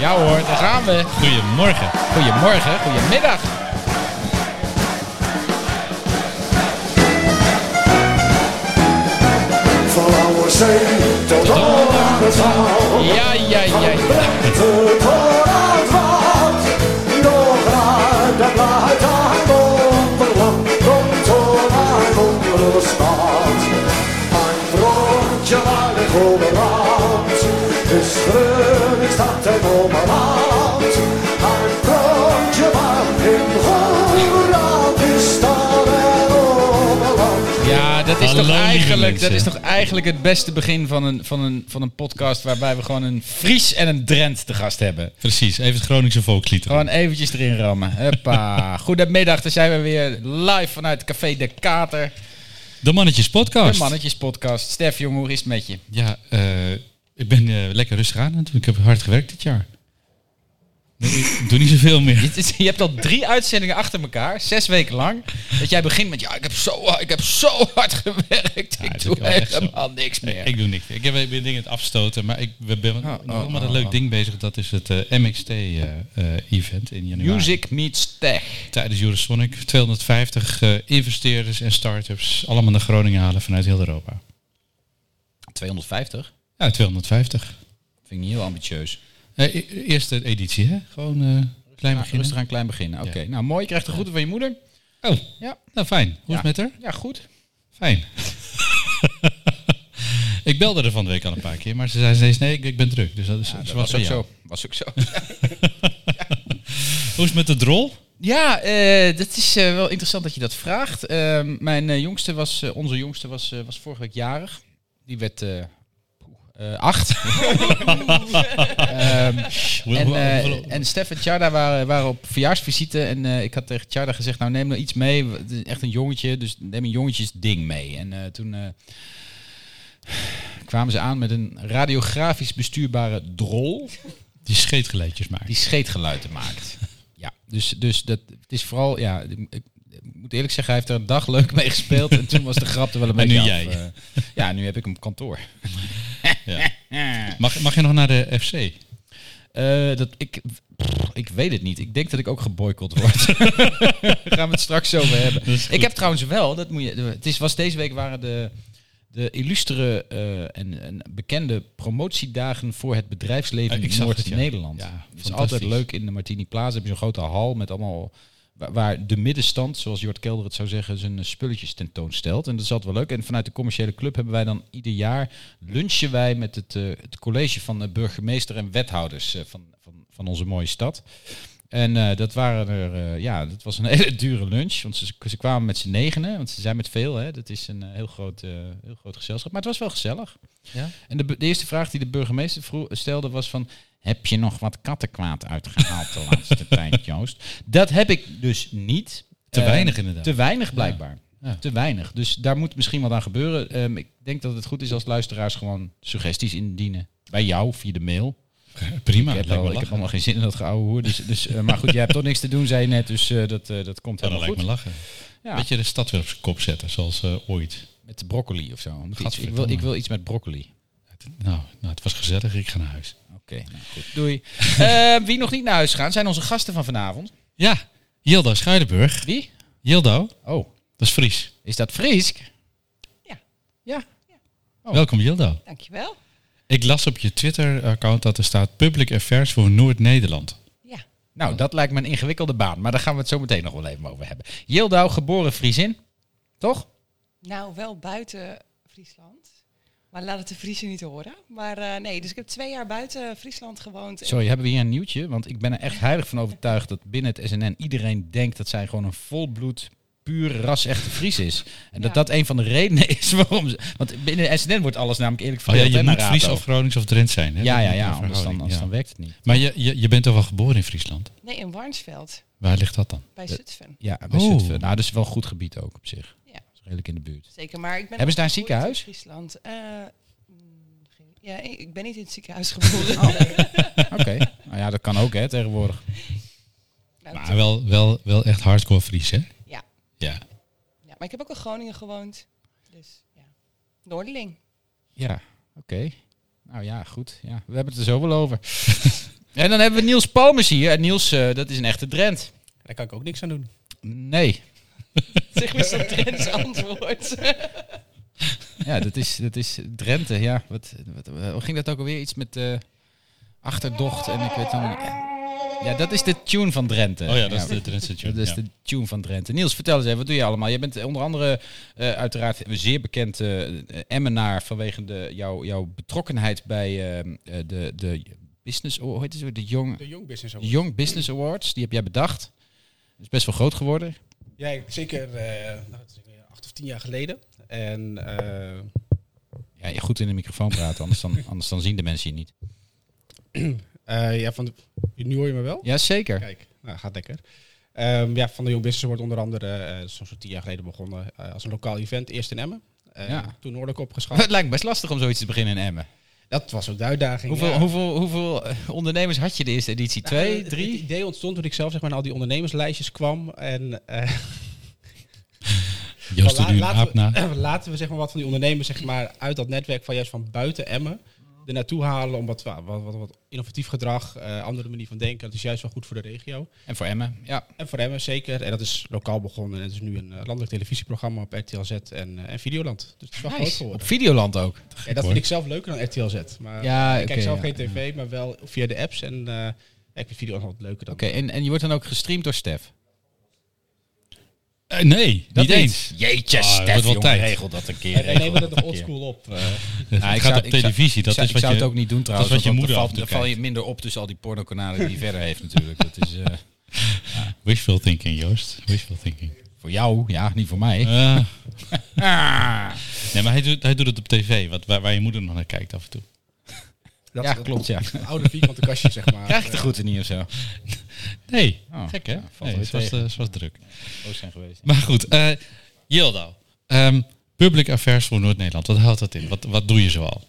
Ja hoor, daar gaan we. Goedemorgen. Goedemorgen, goedemiddag. Van tot ja, ja, ja. Broodje is. Ja, dat is, toch eigenlijk, dat is toch eigenlijk het beste begin van een, van, een, van een podcast waarbij we gewoon een Fries en een Drent te gast hebben. Precies, even het Groningse volkslied. Gewoon eventjes erin rammen. Huppa. Goedemiddag, daar zijn we weer live vanuit Café de Kater. De Mannetjes podcast. De Mannetjes podcast. Stef, jongen, hoe is het met je? Ja, eh, ik ben eh, lekker rustig aan natuurlijk. Ik heb hard gewerkt dit jaar. Ik doe niet zoveel meer. Je hebt al drie uitzendingen achter elkaar, zes weken lang. Dat jij begint met, ja, ik heb zo, ik heb zo hard gewerkt. Ja, ik doe helemaal niks meer. Ik doe niks. Ik heb weer dingen het afstoten, maar ik ben ben Oh, nog oh, met een oh, leuk oh. ding bezig. Dat is het eh, MXT-event in januari. Music meets tech. Tijdens Eurosonic. 250 eh, investeerders en start-ups. Allemaal naar Groningen halen vanuit heel Europa. 250? Ja, 250. Vind ik niet heel ambitieus. Eh, e- eerste editie, hè? Gewoon eh, klein beginnen. rustig aan klein beginnen. Oké, Ja. nou mooi. Je krijgt de groeten van je moeder. Oh, Ja. nou fijn. Hoe is het met haar? Ja, goed. Fijn. ik belde er van de week al een paar keer, maar ze zei steeds nee, ik, ik ben druk. Dus dat is Ja, dat was ook jou. zo. Was ook zo. Hoe is het met de drol? Ja, eh, dat is wel interessant dat je dat vraagt. Ehm, mijn jongste was, onze jongste was, was vorige week jarig. Die werd eh, acht. Ehm, en, hoe- en Stef en Tjarda waren, waren op verjaarsvisite. En eh, ik had tegen Tjarda gezegd, nou neem nou iets mee. Het is echt een jongetje, dus neem een jongetjesding mee. En toen kwamen ze aan met een radiografisch bestuurbare drol die scheetgeleidjes maken. die scheetgeluiden maakt. Ja, dus, dus dat, het is vooral, ja, ik, ik moet eerlijk zeggen, hij heeft er een dag leuk mee gespeeld. en toen was de grap er wel een En beetje nu af. jij. Ja, nu heb ik hem op kantoor. Ja. Mag, mag je nog naar de FC? Eh, dat, ik, pff, ik weet het niet. Ik denk dat ik ook geboycott word. Gaan we het straks over hebben. Ik heb trouwens wel, dat moet je, het is, was deze week waren de, de illustere eh, en, en bekende promotiedagen voor het bedrijfsleven in zag het, ja. Noord-Nederland. Ja, het is altijd leuk in de Martini Plaza. Heb je zo'n grote hal met allemaal waar, de middenstand, zoals Jort Kelder het zou zeggen, zijn eh, spulletjes tentoonstelt. En dat is altijd wel leuk. En vanuit de commerciële club hebben wij dan ieder jaar lunchen wij met het, eh, het college van de burgemeester en wethouders eh, van, van, van onze mooie stad. En eh, dat waren er, eh, ja, dat was een hele dure lunch. Want ze, ze kwamen met z'n negenen, want ze zijn met veel. Hè. Dat is een eh, heel, groot, eh, heel groot gezelschap. Maar het was wel gezellig. Ja? En de, de eerste vraag die de burgemeester vroeg, stelde was van... Heb je nog wat kattenkwaad uitgehaald de laatste tijd, Joost? Dat heb ik dus niet. Te Eh, weinig inderdaad. Te weinig blijkbaar. Ja. Te weinig. Dus daar moet misschien wat aan gebeuren. Ehm, ik denk dat het goed is als luisteraars gewoon suggesties indienen. Bij jou, via de mail. Prima. ik heb, ik allemaal geen zin in dat geouwe hoer. Dus, dus, eh, maar goed, jij hebt toch niks te doen, zei je net. Dus eh, dat, eh, dat komt Ja, dat helemaal lijkt me goed. lachen. Ja, Weet je de stad weer op zijn kop zetten, zoals ooit. met de broccoli of zo. Ik, wil, ik wil iets met broccoli. Nou, nou, het was gezellig. Ik ga naar huis. Oké, nou goed. Doei. Eh, wie nog niet naar huis gaan, zijn onze gasten van vanavond. Ja, Yildo Schuidenburg. Wie? Yildo, Oh, dat is Fries. is dat Friesk? Ja. Ja. Oh. Welkom Yildo. Dankjewel. Ik las op je Twitter-account dat er staat Public Affairs voor Noord-Nederland. Ja. Nou, dat lijkt me een ingewikkelde baan. Maar daar gaan we het zo meteen nog wel even over hebben. Yildau, geboren Friesin. Toch? Nou, wel buiten Friesland. Maar laat het de Friese niet horen. Maar eh, nee, dus ik heb twee jaar buiten Friesland gewoond. Sorry, hebben we hier een nieuwtje? Want ik ben er echt heilig van overtuigd dat binnen het SNN iedereen denkt dat zij gewoon een volbloed, puur ras-echte Fries is. En dat Ja. dat een van de redenen is waarom ze... Want binnen SNN wordt alles namelijk eerlijk Oh ja, je moet naar Fries of Gronings of Drents zijn. Hè? Ja, ja, ja. Anders, dan, verhouding, anders ja. dan werkt het niet. Maar je, je, je bent toch wel geboren in Friesland? Nee, in Warnsveld. Waar ligt dat dan? Bij Zutphen. Ja, bij Oh. Zutphen. Nou, dat is wel een goed gebied ook op zich. Is redelijk in de buurt. Zeker, maar ik ben Hebben ze daar een opgegroeid in ziekenhuis? Friesland. Eh, mm, ja, ik ben niet in het ziekenhuis geboren. Oh. Oké. Nou ja, dat kan ook hè, tegenwoordig. Nou, Maar wel, wel, wel echt hardcore Fries, hè? Ja. Ja. ja, maar ik heb ook in Groningen gewoond. Dus ja, Noorderling. Ja, oké. Nou ja, goed. Ja, we hebben het er zo wel over. En dan hebben we Niels Palmers hier. En Niels, eh, dat is een echte Drent. Daar kan ik ook niks aan doen. Nee. Zeg maar zo'n Drents antwoord. Ja, dat is, dat is Drenthe. Ja, wat, wat, hoe ging dat ook alweer? Iets met eh, achterdocht en ik weet dan... Ja, dat is de tune van Drenthe. Oh ja, dat is de Drentse tune. Dat is ja. de tune van Drenthe. Niels, vertel eens even, wat doe je allemaal? Je bent onder andere eh, uiteraard een zeer bekend eh, Emmenaar vanwege de, jouw, jouw betrokkenheid bij eh, eh, de, de Business, hoe heet het, de Young, De Young Business de Award. Young Business Awards. Die heb jij bedacht. Dat is best wel groot geworden. Ja, zeker eh, nou, acht of tien jaar geleden. En eh, Ja, je goed in de microfoon praten, anders dan, anders dan zien de mensen je niet. eh, ja, van de, nu hoor je me wel? Ja, zeker. Kijk, nou, gaat lekker. Ehm, ja, van de Young Business wordt onder andere eh zo'n tien jaar geleden begonnen als een lokaal event. Eerst in Emmen. Ja. Toen Noordelijk opgeschaald. Het lijkt me best lastig om zoiets te beginnen in Emmen. Dat was ook de uitdaging. Hoeveel, ja. hoeveel, hoeveel eh, ondernemers had je de eerste editie? Nou, Twee, het- Het drie? idee ontstond toen ik zelf zeg maar, naar al die ondernemerslijstjes kwam. En eh, Joost la- een laten, we, laten we zeg maar, wat van die ondernemers zeg maar, uit dat netwerk van juist van buiten Emmen er naartoe halen om wat, wat, wat, wat innovatief gedrag, eh, andere manier van denken. Dat is juist wel goed voor de regio. En voor Emmen, ja. En voor Emmen zeker. En dat is lokaal begonnen. En het is nu een eh, landelijk televisieprogramma op RTL Z en, eh, en Videoland. Dus het is wel groot geworden. Op Videoland ook. Ja, dat vind ik zelf leuker dan RTL Z. Maar Ja, ik kijk zelf ja, geen tv, maar wel via de apps. En ik vind Videoland altijd leuker dan... Oké, en, en je wordt dan ook gestreamd door Stef? Eh, nee, Dat niet eens. Jeetje, Ah, dat Stef, wel jongen, regel dat een keer. Regel nemen dat het oldschool op. Het Nou, ik gaat zou- op televisie. Dat zou, is ik wat zou je... het ook niet doen trouwens. wat je moeder valt, dan val je minder op tussen al die pornokanalen die hij verder heeft natuurlijk. Dat is eh, Wishful thinking, Joost. Wishful thinking. voor jou, ja, niet voor mij. Ah. nee, maar hij doet, hij doet het op tv, wat, waar, waar je moeder nog naar kijkt af en toe. Dat, Ja, dat- klopt, ja. Een oude vierkante kastje, zeg maar. Krijg ik de groeten niet of zo? Nee, Oh, gek hè? ja, valt nee, het was, eh, het was druk. Zijn geweest. Maar goed, eh Yildo. Ehm, public affairs voor Noord-Nederland, wat houdt dat in? Wat, wat doe je zoal?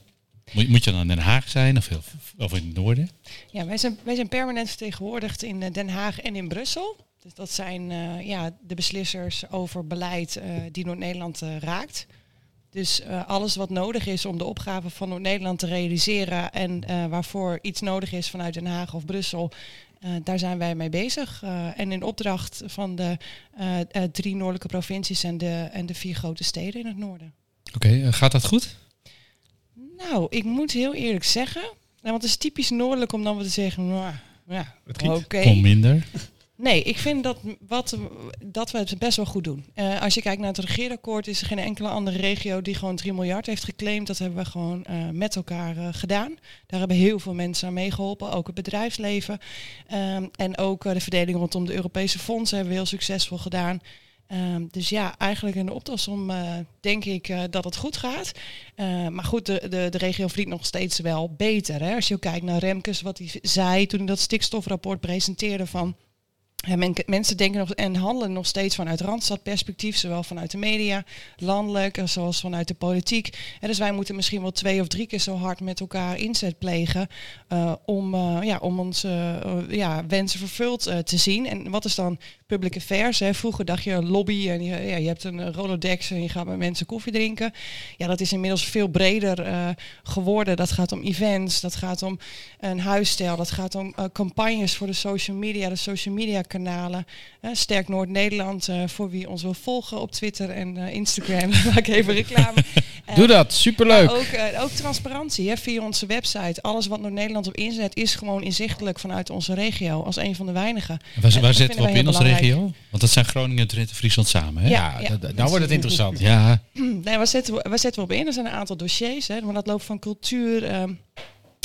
Moet, moet je dan in Den Haag zijn of, heel- of in het noorden? Ja, wij zijn, wij zijn permanent vertegenwoordigd in eh, Den Haag en in Brussel. Dus dat zijn eh, ja, de beslissers over beleid eh, die Noord-Nederland raakt. Dus eh, alles wat nodig is om de opgave van Noord-Nederland te realiseren en eh, waarvoor iets nodig is vanuit Den Haag of Brussel, eh, daar zijn wij mee bezig. En in opdracht van de drie noordelijke provincies en de, en de vier grote steden in het noorden. Oké, gaat dat goed? Nou, ik moet heel eerlijk zeggen, nou, want het is typisch noordelijk om dan weer te zeggen, nou, ja, oké. Kom minder. Nee, ik vind dat, wat, dat we het best wel goed doen. Eh, als je kijkt naar het regeerakkoord, is er geen enkele andere regio die gewoon 3 miljard heeft geclaimd. Dat hebben we gewoon eh, met elkaar eh, gedaan. Daar hebben heel veel mensen aan meegeholpen, ook het bedrijfsleven. Ehm, en ook de verdeling rondom de Europese fondsen hebben we heel succesvol gedaan. Ehm, dus ja, eigenlijk in de optelsom eh, denk ik dat het goed gaat. Maar goed, de, de, de regio verdient nog steeds wel beter. Hè? Als je kijkt naar Remkes, wat hij zei toen hij dat stikstofrapport presenteerde van... Mensen denken nog en handelen nog steeds vanuit randstadperspectief, zowel vanuit de media, landelijk, als zoals vanuit de politiek. En dus wij moeten misschien wel twee of drie keer zo hard met elkaar inzet plegen eh, om, eh, ja, om onze eh, ja, wensen vervuld eh, te zien. En wat is dan public affairs? Hè? Vroeger dacht je lobby en je, ja, je hebt een eh, Rolodex en je gaat met mensen koffie drinken. Ja, dat is inmiddels veel breder eh, geworden. Dat gaat om events, dat gaat om een huisstijl, dat gaat om eh, campagnes voor de social media, de social media kanalen. Sterk Noord-Nederland, voor wie ons wil volgen op Twitter en Instagram. Maak even reclame. Doe dat, superleuk. maar ook, eh, ook transparantie hè, via onze website. Alles wat Noord-Nederland op inzet is gewoon inzichtelijk vanuit onze regio als een van de weinigen. Waar, waar zetten we op in als regio? Want dat zijn Groningen, Drenthe, Friesland samen, hè? Ja. Ja, nou wordt het interessant. Ja, Nee, waar zetten, we, waar zetten we op in? Er zijn een aantal dossiers, hè, maar dat loopt van cultuur ehm,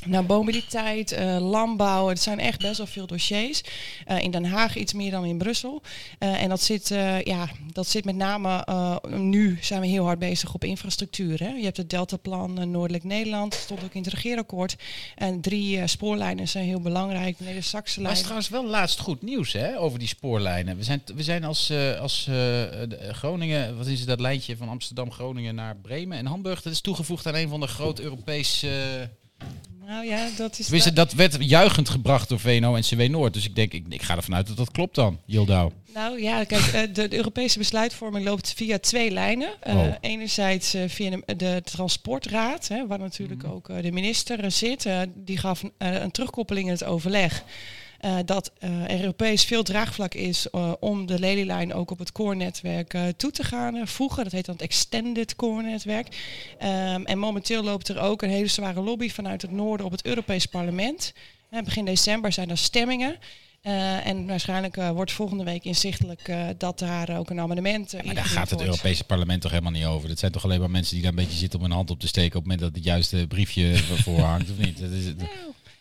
naar mobiliteit, eh, landbouw. Het zijn echt best wel veel dossiers. Eh, in Den Haag iets meer dan in Brussel. Eh, en dat zit, ja, dat zit met name, nu zijn we heel hard bezig op infrastructuur. Hè. Je hebt het Deltaplan Noordelijk Nederland, stond ook in het regeerakkoord. En drie spoorlijnen zijn heel belangrijk. De Neder-Saxe Maar het is trouwens wel laatst goed nieuws hè, over die spoorlijnen. We zijn, we zijn als, als Groningen, wat is het, dat lijntje van Amsterdam, Groningen naar Bremen en Hamburg. Dat is toegevoegd aan een van de grote Europese... Nou ja, dat is... Tenminste, dat werd juichend gebracht door VNO en CW Noord. Dus ik denk, ik, ik ga ervan uit dat dat klopt dan, Yildau. Nou ja, kijk, eh, de, de Europese besluitvorming loopt via twee lijnen. Eh, Oh. Enerzijds eh, via de, de Transportraad, hè, waar natuurlijk Mhm. ook de minister zit. Die gaf een terugkoppeling in het overleg. Eh, dat er Europees veel draagvlak is eh, om de Lelylijn ook op het core-netwerk toe te gaan voegen. Dat heet dan het Extended Core-netwerk. Ehm, en momenteel loopt er ook een hele zware lobby vanuit het noorden op het Europees Parlement. Begin december zijn er stemmingen. En waarschijnlijk wordt volgende week inzichtelijk dat daar ook een amendement uh, Maar daar gaat het Europese parlement toch helemaal niet over. Dat zijn toch alleen maar mensen die daar een beetje zitten om hun hand op te steken op het moment dat het juiste briefje voor hangt, of niet? Dat is,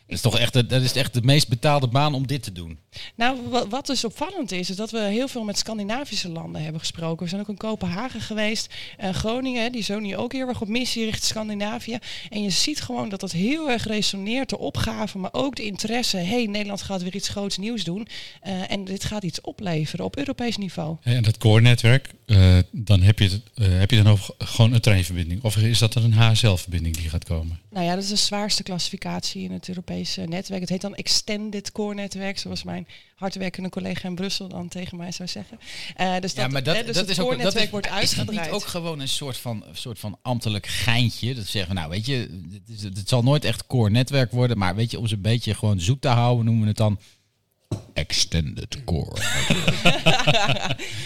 dat is toch echt, de- dat is echt de meest betaalde baan om dit te doen. Nou, wa- wat dus opvallend is, is dat we heel veel met Scandinavische landen hebben gesproken. We zijn ook in Kopenhagen geweest. En Groningen, die zo nu ook heel erg op missie richting Scandinavië. En je ziet gewoon dat dat heel erg resoneert, de opgave, maar ook de interesse. Hé, hey, Nederland gaat weer iets groots nieuws doen. Eh, en dit gaat iets opleveren op Europees niveau. En dat core-netwerk, eh, dan heb je, het, eh, heb je dan over gewoon een treinverbinding? Of is dat dan een HSL-verbinding die gaat komen? Nou ja, dat is de zwaarste klassificatie in het Europese netwerk. Het heet dan Extended Core Netwerk, zoals mijn hardwerkende collega in Brussel dan tegen mij zou zeggen. Eh, dus dat, hè, dus het core netwerk wordt is dat niet ook gewoon een soort van, soort van ambtelijk geintje. Dat zeggen we, nou weet je, het, is, het zal nooit echt core netwerk worden, maar weet je, om ze een beetje gewoon zoek te houden, noemen we het dan extended core.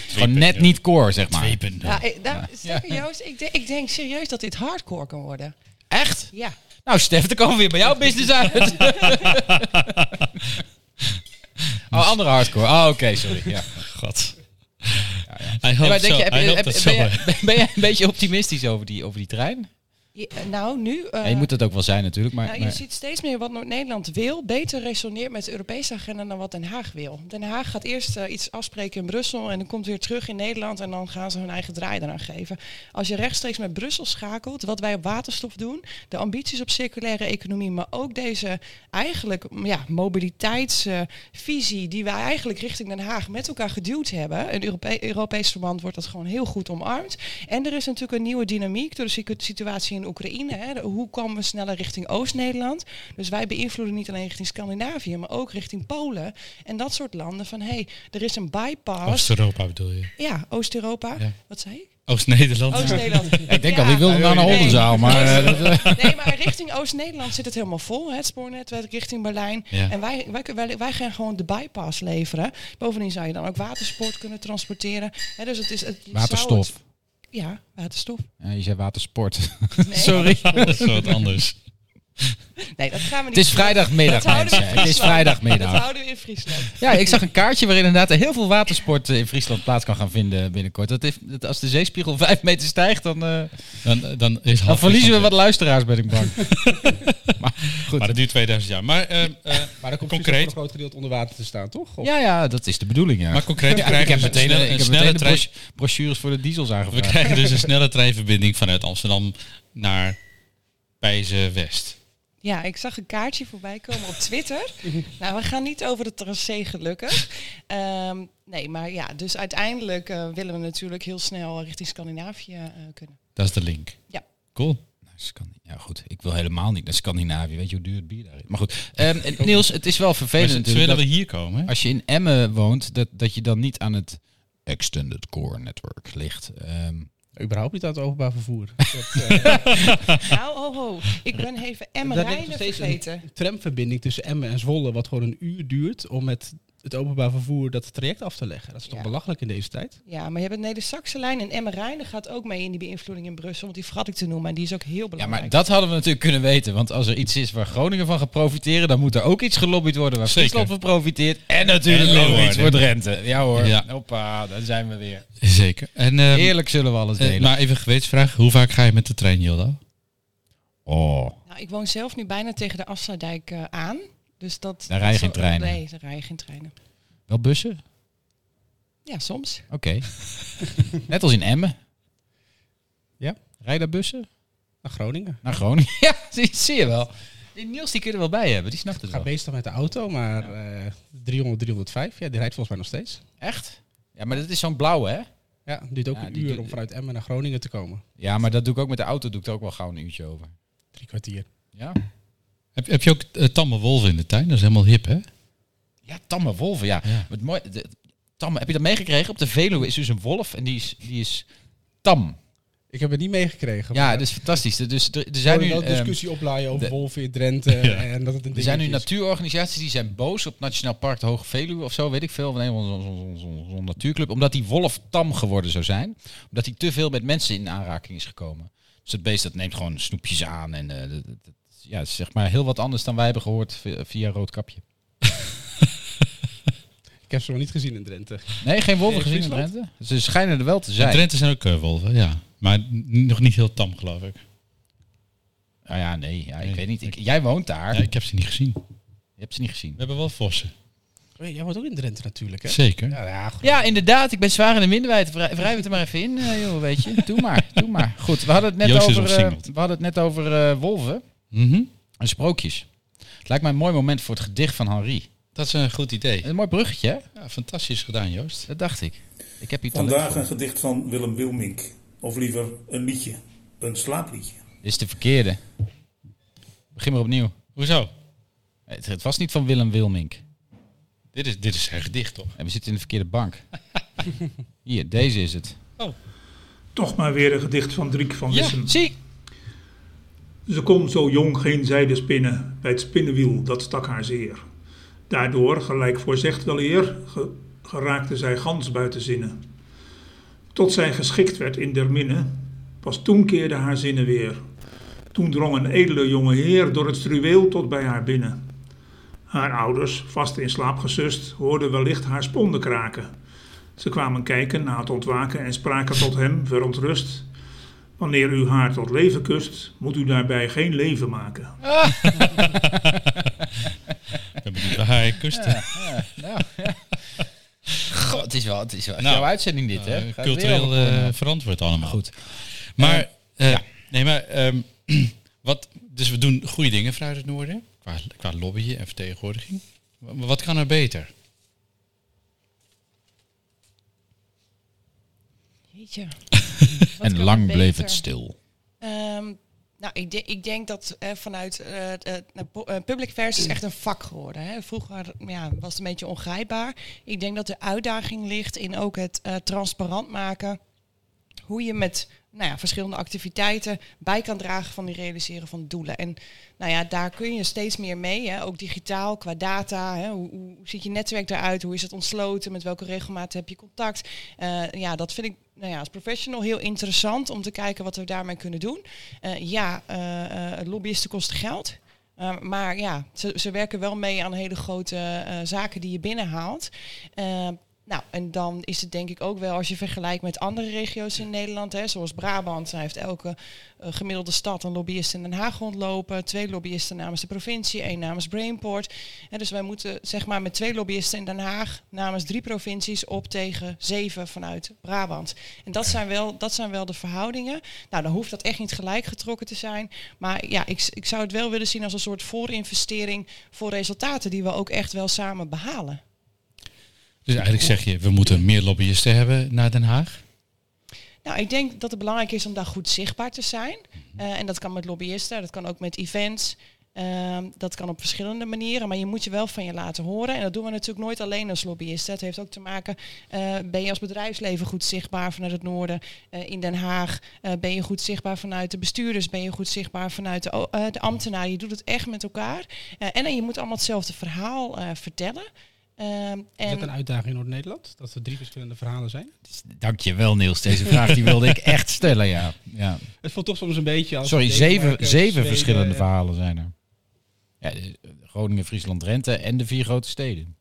gewoon net niet core, zeg maar. 2.0. Ja, ik, nou, Joost, ik, denk- ik denk serieus dat dit hardcore kan worden. Echt? Ja. Nou, Stef, dan komen we weer bij jouw business uit. oh, andere hardcore. Oh, oké, sorry. Ja. God. Nee, maar denk je, heb heb- dat ben, je, ben je een beetje optimistisch over die, over die trein? Ja, nou, nu... eh, je moet het ook wel zijn natuurlijk, maar... nou, je maar- ziet steeds meer wat Noord-Nederland wil, beter resoneert met de Europese agenda dan wat Den Haag wil. Den Haag gaat eerst eh, iets afspreken in Brussel en dan komt weer terug in Nederland en dan gaan ze hun eigen draai eraan geven. Als je rechtstreeks met Brussel schakelt, wat wij op waterstof doen, de ambities op circulaire economie, maar ook deze eigenlijk ja, mobiliteitsvisie die wij eigenlijk richting Den Haag met elkaar geduwd hebben. In Europe Europees verband wordt dat gewoon heel goed omarmd. En er is natuurlijk een nieuwe dynamiek door de situ- situatie in Oekraïne. Hè. De- Hoe komen we sneller richting Oost-Nederland? Dus wij beïnvloeden niet alleen richting Scandinavië, maar ook richting Polen en dat soort landen. Van hé, hey, er is een bypass. Oost-Europa bedoel je? ja, Oost-Europa. Ja. Wat zei ik? Oost-Nederland? Oost-Nederland. ik denk Ja. al, die wilde naar een Nee. Oldenzaal, maar... eh, Nee, maar richting Oost-Nederland zit het helemaal vol. hè, Het spoornetwerk richting Berlijn. Ja. En wij, wij, wij, wij gaan gewoon de bypass leveren. Bovendien zou je dan ook watersport kunnen transporteren. Hè, dus het is, het waterstof. Ja, waterstof. Ja, je zei watersport. Nee, Sorry. Dat is wat anders. Nee, dat gaan we niet Het is vrijdagmiddag, we mensen. Het is Friesland. Dat vrijdagmiddag. houden we in Friesland. Ja, ik zag een kaartje waarin inderdaad heel veel watersport eh, in Friesland plaats kan gaan vinden binnenkort. Dat heeft, dat als de zeespiegel vijf meter stijgt, dan, eh, Dan, dan, is dan verliezen we wat luisteraars, ben ik bang. weg. Maar dat duurt 2000 jaar. Maar, eh, eh, Maar dan komt Concreet. een groot gedeelte onder water te staan, toch? Of- Ja, ja, dat is de bedoeling, ja. maar concreet, we Ja, krijgen ik heb dus een meteen, eh, ik een snelle trein. brochures voor de diesels We aangevraagd. krijgen dus een snelle treinverbinding vanuit Amsterdam naar Pijzen West. Ja, ik zag een kaartje voorbij komen op Twitter. nou, we gaan niet over de tracé gelukkig. Ehm, nee, maar ja, dus uiteindelijk eh, willen we natuurlijk heel snel richting Scandinavië eh, kunnen. Dat is de link. Ja. Cool. Nou, Ja, goed. Ik wil helemaal niet naar Scandinavië. Weet je hoe duur het bier daar is? Maar goed. Ehm, en Niels, het is wel vervelend willen dat we hier komen. hè? als je in Emmen woont, dat, dat je dan niet aan het Extended Core Network ligt. Ehm, Überhaupt niet aan het openbaar vervoer. Dat, eh, Nou, ho, ho. Ik ben even Emmen Rijnen vergeten. tramverbinding tussen Emmen en Zwolle, wat gewoon een uur duurt om met het openbaar vervoer dat traject af te leggen. Dat is toch Ja. belachelijk in deze tijd? Ja, maar je hebt het Neder-Saxe lijn en Emmen Rijnen gaat ook mee in die beïnvloeding in Brussel. Want die vergat ik te noemen en die is ook heel ja, belangrijk. maar dat hadden we natuurlijk kunnen weten. Want als er iets is waar Groningen van gaat profiteren, dan moet er ook iets gelobbyd worden waar Zeker. Friesland van profiteert. En natuurlijk En ook Leeuwarden. iets voor Drenthe. Ja hoor. Ja. Hoppa, daar zijn we weer. Zeker. En, ehm, Eerlijk zullen we alles eh, delen. maar even een gewetensvraag. Hoe vaak ga je met de trein, Jilda? oh. Nou, ik woon zelf nu bijna tegen de Afsluitdijk eh, aan. Dus dat, Daar rijden geen treinen. Nee, daar rijden geen treinen. Wel bussen? Ja, soms. Oké. Net als in Emmen. Ja. Rijden bussen? Naar Groningen. Naar Groningen. ja, zie, zie je wel. Die Niels die kun je er wel bij hebben. Die snapt het Ik ga wel. meestal met de auto, maar eh 300, 305, ja, die rijdt volgens mij nog steeds. Echt? Ja, maar dat is zo'n blauwe, hè? Ja, het duurt ook Ja, een die uur om vanuit Emmen naar Groningen te komen. Ja, maar dat doe ik ook met de auto. Doe ik er ook wel gauw een uurtje over. Drie kwartier. Ja? Heb, heb je ook eh, tamme wolven in de tuin? Dat is helemaal hip, hè? Ja, tamme wolven, ja. Ja. Het mooi, de, tamme, heb je dat meegekregen? Op de Veluwe is dus een wolf en die is, die is tam. Ik heb het niet meegekregen. Ja, dat is fantastisch. Dus er, er zijn nu een ehm, discussie oplaaien over de- wolven in Drenthe Ja. en dat het een Er zijn nu is. natuurorganisaties die zijn boos op Nationaal Park de Hoge Veluwe of zo, weet ik veel. Nee, zo'n zo, zo, zo, zo'n natuurclub. Omdat die wolf tam geworden zou zijn. Omdat hij te veel met mensen in aanraking is gekomen. Dus het beest dat neemt gewoon snoepjes aan. En eh, dat- dat- dat- ja, zeg maar heel wat anders dan wij hebben gehoord via, via Roodkapje. Ik heb ze nog niet gezien in Drenthe. Nee, geen wolven Nee, gezien in? Drenthe. Ze schijnen er wel te In zijn. Drenthe zijn ook eh, wolven, ja. Maar nog niet heel tam, geloof ik. Nou ja, nee, ja, ik Nee, weet niet. Ik, jij woont daar. Ja, ik heb ze niet gezien. Je hebt ze niet gezien. We hebben wel vossen. Oh, Jij woont ook in Drenthe natuurlijk, hè? Zeker. Ja, ja, goed. Ja, inderdaad. Ik ben zwaar in de minderheid. Vrij, wrijf het er maar even in, eh, joh, weet je. Doe maar, doe maar. Goed, we hadden het net Joost over, eh, we hadden het net over eh, wolven Mhm. en sprookjes. Het lijkt mij een mooi moment voor het gedicht van Henri. Dat is een goed idee. Een mooi bruggetje, hè? Ja, fantastisch gedaan, Joost. Dat dacht ik. Ik heb hier Vandaag een gedicht van Willem Wilmink. Of liever een liedje. Een slaapliedje. Dit is de verkeerde. Begin maar opnieuw. Hoezo? Het, het was niet van Willem Wilmink. Dit is, dit is een gedicht, toch? En we zitten in de verkeerde bank. Hier, deze is het. Toch maar weer een gedicht van Driek van Wissem. zie. Ze kon zo jong geen zijde spinnen, bij het spinnenwiel, dat stak haar zeer. Daardoor, gelijk voorzegd wel eer, ge- geraakte zij gans buiten zinnen. Tot zij geschikt werd in der minne, pas toen keerde haar zinnen weer. Toen drong een edele jonge heer door het struweel tot bij haar binnen. Haar ouders, vast in slaap gesust, hoorden wellicht haar sponden kraken. Ze kwamen kijken na het ontwaken en spraken tot hem, verontrust... Wanneer u haar tot leven kust, moet u daarbij geen leven maken. Ik ben benieuwd waar hij kust. Nou, ja. God, het is wel, het is wel Nou, jouw uitzending dit, hè? Eh, cultureel eh, eh, verantwoord allemaal. Goed. Maar, eh, nee, maar ehm, wat, dus we doen goede dingen vanuit het noorden. Qua, qua lobbyen en vertegenwoordiging. Maar wat kan er beter? Jeetje. En lang bleef het stil. Ehm, nou, ik, de- ik denk dat eh, vanuit eh, eh, pu- public affairs is echt een vak geworden. Hè. Vroeger ja, was het een beetje ongrijpbaar. Ik denk dat de uitdaging ligt in ook het transparant maken. Hoe je met nou ja, verschillende activiteiten bij kan dragen van die realiseren van doelen. En nou ja, daar kun je steeds meer mee. Hè. Ook digitaal, qua data. Hè. Hoe, hoe ziet je netwerk eruit? Hoe is het ontsloten? Met welke regelmaat heb je contact? Ja, dat vind ik nou ja, als professional heel interessant om te kijken wat we daarmee kunnen doen. Eh, ja, eh, eh, lobbyisten kosten geld. Eh, maar ja, ze, ze werken wel mee aan hele grote zaken die je binnenhaalt. Eh, nou, en dan is het denk ik ook wel als je vergelijkt met andere regio's in Nederland, hè, zoals Brabant, daar heeft elke eh, gemiddelde stad een lobbyist in Den Haag rondlopen, twee lobbyisten namens de provincie, één namens Brainport. Hè, dus wij moeten zeg maar met twee lobbyisten in Den Haag namens drie provincies op tegen zeven vanuit Brabant. En dat zijn wel, dat zijn wel de verhoudingen. Nou, dan hoeft dat echt niet gelijk getrokken te zijn. Maar ja, ik, ik zou het wel willen zien als een soort voorinvestering voor resultaten die we ook echt wel samen behalen. Dus eigenlijk zeg je, we moeten meer lobbyisten hebben naar Den Haag. Nou, ik denk dat het belangrijk is om daar goed zichtbaar te zijn. Eh, en dat kan met lobbyisten, dat kan ook met events. Ehm, dat kan op verschillende manieren, maar je moet je wel van je laten horen. En dat doen we natuurlijk nooit alleen als lobbyisten. Het heeft ook te maken, eh, ben je als bedrijfsleven goed zichtbaar vanuit het noorden eh, in Den Haag? Ben je goed zichtbaar vanuit de bestuurders? Ben je goed zichtbaar vanuit de, de ambtenaren? Je doet het echt met elkaar. En, en je moet allemaal hetzelfde verhaal vertellen. Ehm, Is en dat een uitdaging in Noord-Nederland? Dat er drie verschillende verhalen zijn? Dankjewel Niels, deze vraag die wilde ik echt stellen, ja. ja. Het voelt toch soms een beetje als... Sorry, zeven, zeven verschillende ja. verhalen zijn er. Ja, Groningen, Friesland, Drenthe en de vier grote steden.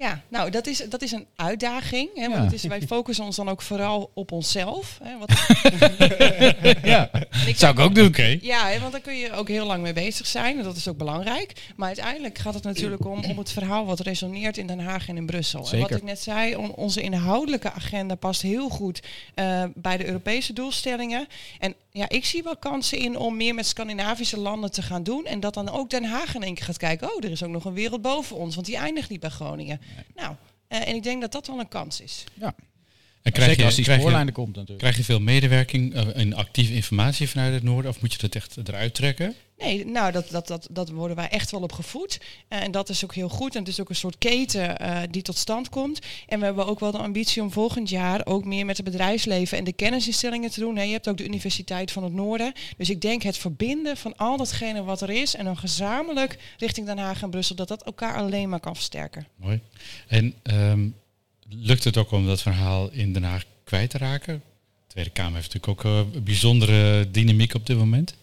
Ja, nou, dat is, dat is een uitdaging. Hè, want Ja. het is, wij focussen ons dan ook vooral op onszelf. Hè, wat, Ja, ik zou ik ook doen. Oké. Ja, hè, want daar kun je ook heel lang mee bezig zijn. En dat is ook belangrijk. Maar uiteindelijk gaat het natuurlijk om, om het verhaal wat resoneert in Den Haag en in Brussel. En wat ik net zei, on- onze inhoudelijke agenda past heel goed eh, bij de Europese doelstellingen. En ja, ik zie wel kansen in om meer met Scandinavische landen te gaan doen. En dat dan ook Den Haag in één keer gaat kijken. Oh, er is ook nog een wereld boven ons. Want die eindigt niet bij Groningen. Nou, eh, en ik denk dat dat wel een kans is. En Zeker krijg je, als die krijg, je, spoorlijn er komt natuurlijk. krijg je veel medewerking eh, en actieve informatie vanuit het noorden? Of moet je dat echt eruit trekken? Nee, nou, dat, dat, dat, dat worden wij echt wel op gevoed. Eh, en dat is ook heel goed. En het is ook een soort keten eh, die tot stand komt. En we hebben ook wel de ambitie om volgend jaar ook meer met het bedrijfsleven en de kennisinstellingen te doen. Je hebt ook de Universiteit van het Noorden. Dus ik denk het verbinden van al datgene wat er is en dan gezamenlijk richting Den Haag en Brussel, dat dat elkaar alleen maar kan versterken. Mooi. En ehm, lukt het ook om dat verhaal in Den Haag kwijt te raken? De Tweede Kamer heeft natuurlijk ook eh, een bijzondere dynamiek op dit moment.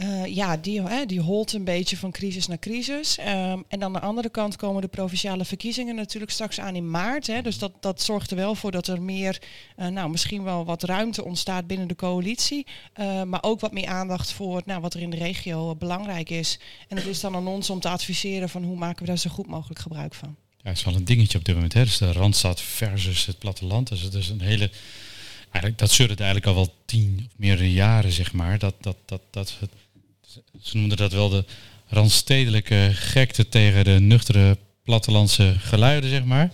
Eh, ja, die, hè, die holt een beetje van crisis naar crisis. Ehm, en aan de andere kant komen de provinciale verkiezingen natuurlijk straks aan in maart. Hè. Dus dat, dat zorgt er wel voor dat er meer, eh, nou misschien wel wat ruimte ontstaat binnen de coalitie. Eh, maar ook wat meer aandacht voor nou, wat er in de regio belangrijk is. En het is dan aan ons om te adviseren van hoe maken we daar zo goed mogelijk gebruik van. Ja, het is wel een dingetje op dit moment. Hè? Dus de Randstad versus het platteland. Dus het is een hele... Eigenlijk, dat surrt eigenlijk al wel tien of meerdere jaren, zeg maar. Dat, dat, dat, dat, het, ze noemden dat wel de randstedelijke gekte tegen de nuchtere plattelandse geluiden, zeg maar.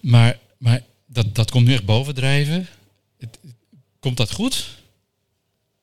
Maar, maar dat, dat komt nu echt bovendrijven. Het- Komt dat goed?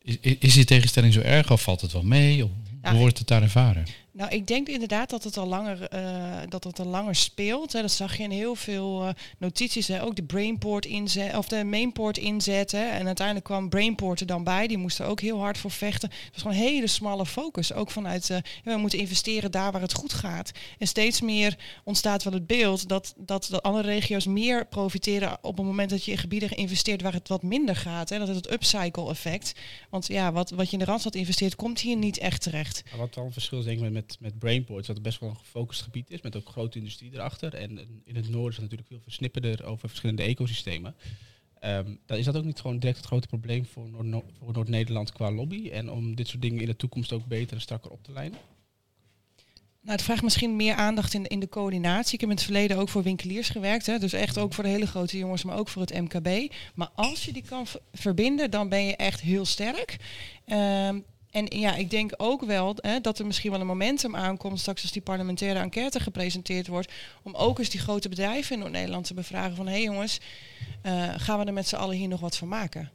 Is, is die tegenstelling zo erg of valt het wel mee? Hoe wordt het daar ervaren? Nou, ik denk inderdaad dat het al langer, eh, dat het al langer speelt. Hè. Dat zag je in heel veel eh, notities. Hè. Ook de Brainport inzet, of de Mainport inzetten. En uiteindelijk kwam Brainport er dan bij. Die moesten ook heel hard voor vechten. Het was gewoon een hele smalle focus. Ook vanuit, eh, we moeten investeren daar waar het goed gaat. En steeds meer ontstaat wel het beeld dat, dat de andere regio's meer profiteren op het moment dat je in gebieden investeert waar het wat minder gaat. Hè. Dat is het upcycle effect. Want ja, wat, wat je in de Randstad investeert, komt hier niet echt terecht. Wat dan verschil denk ik met, met, Brainport, is dat het best wel een gefocust gebied is, met ook grote industrie erachter. En in het noorden is het natuurlijk veel versnipperder over verschillende ecosystemen. Ehm, dan is dat ook niet gewoon direct het grote probleem voor Noord- voor Noord-Nederland qua lobby. En om dit soort dingen in de toekomst ook beter en strakker op te lijnen. Nou, het vraagt misschien meer aandacht in de, in de coördinatie. Ik heb in het verleden ook voor winkeliers gewerkt. Hè, dus echt ook voor de hele grote jongens, maar ook voor het MKB. Maar als je die kan verbinden, dan ben je echt heel sterk. Ehm, en ja, ik denk ook wel hè, dat er misschien wel een momentum aankomt straks als die parlementaire enquête gepresenteerd wordt. Om ook eens die grote bedrijven in Noord-Nederland te bevragen van hé hey jongens, eh, gaan we er met z'n allen hier nog wat van maken?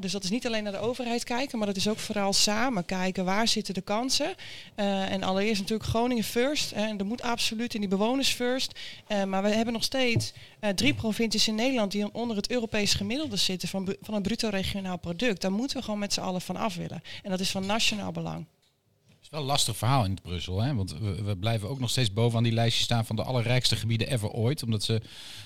Dus dat is niet alleen naar de overheid kijken, maar dat is ook vooral samen kijken waar zitten de kansen. Eh, en allereerst natuurlijk Groningen first. en er moet absoluut in die bewoners first. Eh, maar we hebben nog steeds eh, drie provincies in Nederland die onder het Europees gemiddelde zitten van, van een bruto regionaal product. Daar moeten we gewoon met z'n allen van af willen. En dat is van nationaal belang. Het is wel een lastig verhaal in Brussel, hè? want we, we blijven ook nog steeds bovenaan die lijstje staan van de allerrijkste gebieden ever ooit, omdat ze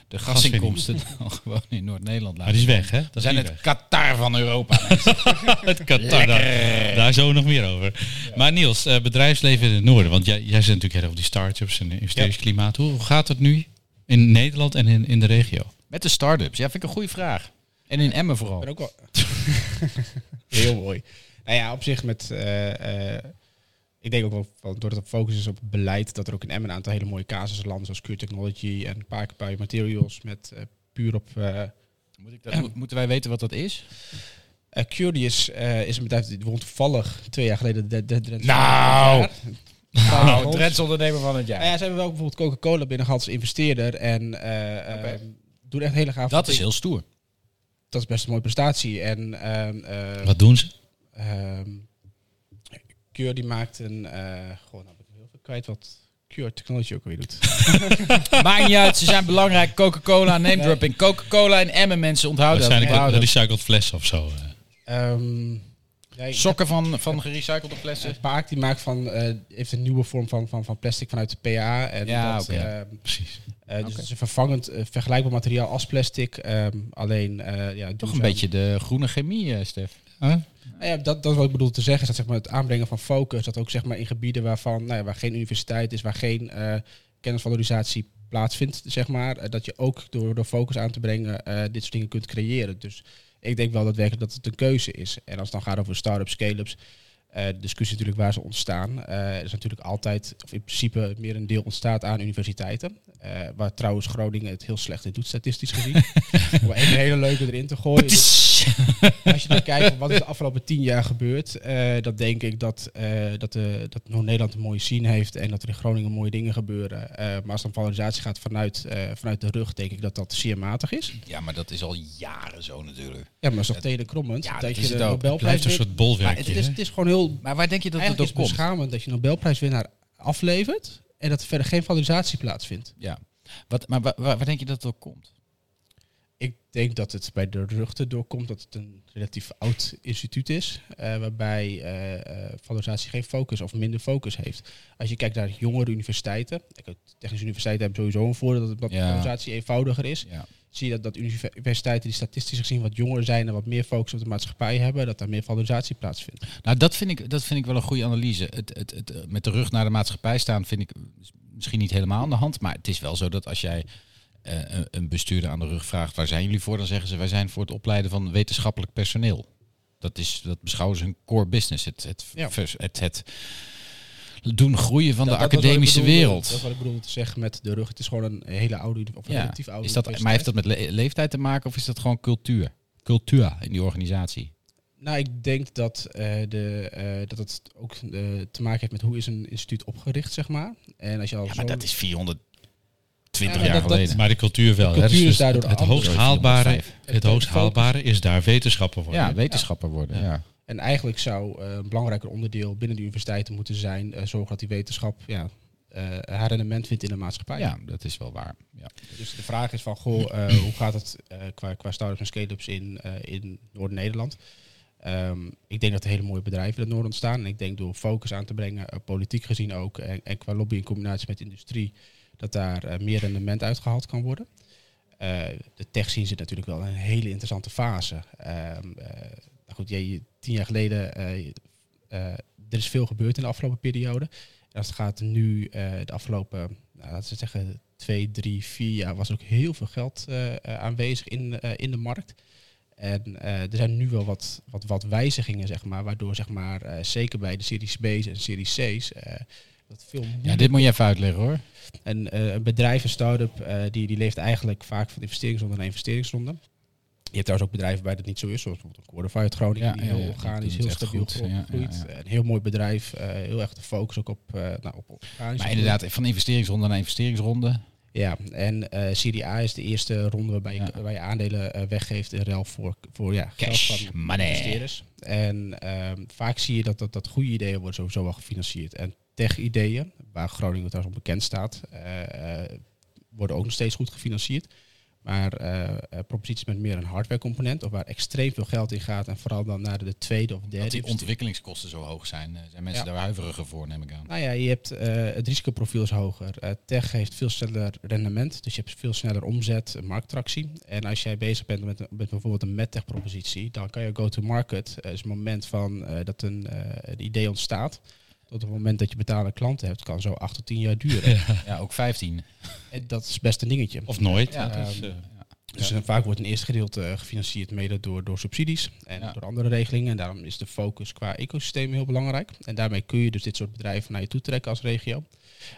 de gasinkomsten dan gewoon in Noord-Nederland Maar laten. die is weg, hè? We Dat zijn het weg. Qatar van Europa. mensen. Het Qatar, daar, daar zo nog meer over. Maar Niels, eh, bedrijfsleven in het noorden. Want jij, jij zit natuurlijk heel over die start-ups en investeringsklimaat. Hoe hoe gaat het nu in Nederland en in, in de regio? Met de start-ups, ja, vind ik een goede vraag. En in Emmen vooral. ben ook wel... Heel mooi. Nou ja, op zich met... eh, eh, ik denk ook wel, van, doordat het focus is op beleid, dat er ook in Emmen een aantal hele mooie casussen landen, zoals Cure Technology en Parkenpui Materials, met eh, puur op... eh Moet ik dat, mo- moeten wij weten wat dat is? eh, die is, eh, is een bedrijf die won toevallig twee jaar geleden de, de, de Nou! Nou, Nou, Drents ondernemer van het jaar. Nou ja, ze hebben wel bijvoorbeeld Coca-Cola binnengehaald als investeerder en eh ehm, doen echt hele gaaf dat is heel stoer. dat is best een mooie prestatie. En ehm, eh, Wat doen ze? ehm, Cure die maakt een, eh gewoon nou ben ik heel veel kwijt wat Cure Technology ook weer doet. Maakt niet uit, ze zijn belangrijk. Coca-Cola, name dropping. Coca-Cola en Emmen mensen onthouden dat. Waarschijnlijk een recycled fles of zo. ja, ik- Sokken van, van gerecyclede flessen. Het Paak die maakt van, eh, heeft een nieuwe vorm van, van, van plastic vanuit de PA. En Ja, dat, oké. ehm, Precies. eh, dus het is een vervangend, vergelijkbaar materiaal als plastic. ehm, alleen, eh ja, Toch een beetje de groene chemie, eh, Stef. Huh? Nou ja, dat, dat is wat ik bedoel te zeggen, is dat zeg maar, het aanbrengen van focus, dat ook zeg maar, in gebieden waarvan, nou ja, waar geen universiteit is, waar geen eh, kennisvalorisatie plaatsvindt, zeg maar, eh, dat je ook door, door focus aan te brengen eh, dit soort dingen kunt creëren. Dus ik denk wel daadwerkelijk dat het een keuze is. En als het dan gaat over start-ups, scale-ups, de discussie natuurlijk waar ze ontstaan, is natuurlijk altijd, of in principe meer een deel ontstaat aan universiteiten. waar trouwens Groningen het heel slecht in doet, statistisch gezien. Om een hele leuke erin te gooien. Dus- Precies. Als je dan kijkt wat is de afgelopen tien jaar gebeurd, eh, dan denk ik dat, eh, dat, de, dat Noord-Nederland een mooie scene heeft en dat er in Groningen mooie dingen gebeuren. Eh, maar als dan valorisatie gaat vanuit, eh, vanuit de rug, denk ik dat dat zeer matig is. Ja, maar dat is al jaren zo natuurlijk. Ja, maar dat is toch telenkrommend Ja, dat, dat je de ook. Nobelprijs een soort bolwerkje. Maar het, is, hè? het is gewoon heel... Maar waar denk je dat het het komt? beschamend dat je Nobelprijswinnaar aflevert en dat er verder geen valorisatie plaatsvindt. Ja. Wat, maar waar, waar, waar denk je dat het door komt? Ik denk dat het bij de rugte doorkomt dat het een relatief oud instituut is, eh, waarbij eh, valorisatie geen focus of minder focus heeft. Als je kijkt naar jongere universiteiten, technische universiteiten hebben sowieso een voordeel dat, dat Ja. valorisatie eenvoudiger is. Ja. Zie je dat, dat universiteiten die statistisch gezien wat jonger zijn en wat meer focus op de maatschappij hebben, dat daar meer valorisatie plaatsvindt. Nou, dat vind ik, dat vind ik wel een goede analyse. Het, het, het, met de rug naar de maatschappij staan vind ik misschien niet helemaal aan de hand. Maar het is wel zo dat als jij eh, een- bestuurder aan de rug vraagt... waar zijn jullie voor? Dan zeggen ze, wij zijn voor het opleiden van wetenschappelijk personeel. Dat, is, dat beschouwen ze hun core business. Het, het, Ja. vers- het, het doen groeien van Dat- de dat academische wereld. Dat is wat ik bedoelde te zeggen met de rug. Het is gewoon een hele oude, of een Ja. relatief oude Is dat, maar heeft dat met le- leeftijd te maken of is dat gewoon cultuur? Cultuur in die organisatie. Nou, ik denk dat, eh, de, eh, dat het ook te maken heeft met hoe is een instituut opgericht, zeg maar. En als je al Ja, maar dat is 420 Ja, maar jaar dat- dat- geleden. Maar de cultuur wel. De hè. cultuur Dus is daardoor het, het hoogst haalbare, 405. het Het hoogst haalbare is daar wetenschapper worden. ja, wetenschapper worden. Ja. Ja. En eigenlijk zou eh, een belangrijker onderdeel binnen de universiteiten moeten zijn eh, zorgen dat die wetenschap ja, eh, haar rendement vindt in de maatschappij. ja, dat is wel waar. Ja. Dus de vraag is van, goh, eh, hoe gaat het eh, qua, qua start-ups en scale-ups in, eh, in Noord-Nederland? Ehm, ik denk dat er hele mooie bedrijven in het noorden ontstaan. En ik denk door focus aan te brengen, politiek gezien ook, en, en qua lobby in combinatie met industrie, dat daar eh, meer rendement uitgehaald kan worden. Eh, de tech scene zit natuurlijk wel een hele interessante fase. Ehm, eh, nou goed, je, tien jaar geleden, er is veel gebeurd in de afgelopen periode. En als het gaat nu, de afgelopen, nou, laten we zeggen, twee, drie, vier jaar, was er ook heel veel geld aanwezig in, in de markt. En er zijn nu wel wat, wat, wat wijzigingen, zeg maar, waardoor zeg maar, zeker bij de Series B's en Series C's, dat veel ja, dit moet je even uitleggen hoor. en eh, een bedrijf, een start-up, eh, die, die leeft eigenlijk vaak van investeringsronde naar investeringsronde. Je hebt trouwens ook bedrijven bij dat niet zo is, zoals bijvoorbeeld een Cordify uit Groningen, Ja, die heel ja, organisch, heel stabiel goed. groeit. ja. Een heel mooi bedrijf, eh, heel erg de focus ook op, nou, op organisch. Maar inderdaad, van investeringsronde naar investeringsronde. Ja, en Serie A is de eerste ronde waarbij je, Ja. waar je aandelen weggeeft in ruil voor, voor ja, Cash, geld van money. investeerders. En ehm, vaak zie je dat, dat, dat goede ideeën worden sowieso wel gefinancierd. En tech-ideeën, waar Groningen trouwens op bekend staat, eh, eh, worden ook nog steeds goed gefinancierd. Maar eh, proposities met meer een hardware component, of waar extreem veel geld in gaat en vooral dan naar de tweede of derde Dat die ontwikkelingskosten zo hoog zijn, zijn mensen Ja. daar huiveriger voor, neem ik aan. Nou ja, je hebt het risicoprofiel is hoger. Tech heeft veel sneller rendement, dus je hebt veel sneller omzet, markttractie. En als jij bezig bent met, met bijvoorbeeld een medtech propositie, dan kan je go-to-market, dus het moment van dat een, een idee ontstaat, tot het moment dat je betalende klanten hebt, kan zo 8 tot 10 jaar duren. Ja, ook 15. En dat is best een dingetje. Of nooit. Ja, ehm, eh, Dus eh, vaak wordt een eerste gedeelte eh, gefinancierd mede door, door subsidies en Ja. door andere regelingen. En daarom is de focus qua ecosysteem heel belangrijk. En daarmee kun je dus dit soort bedrijven naar je toe trekken als regio.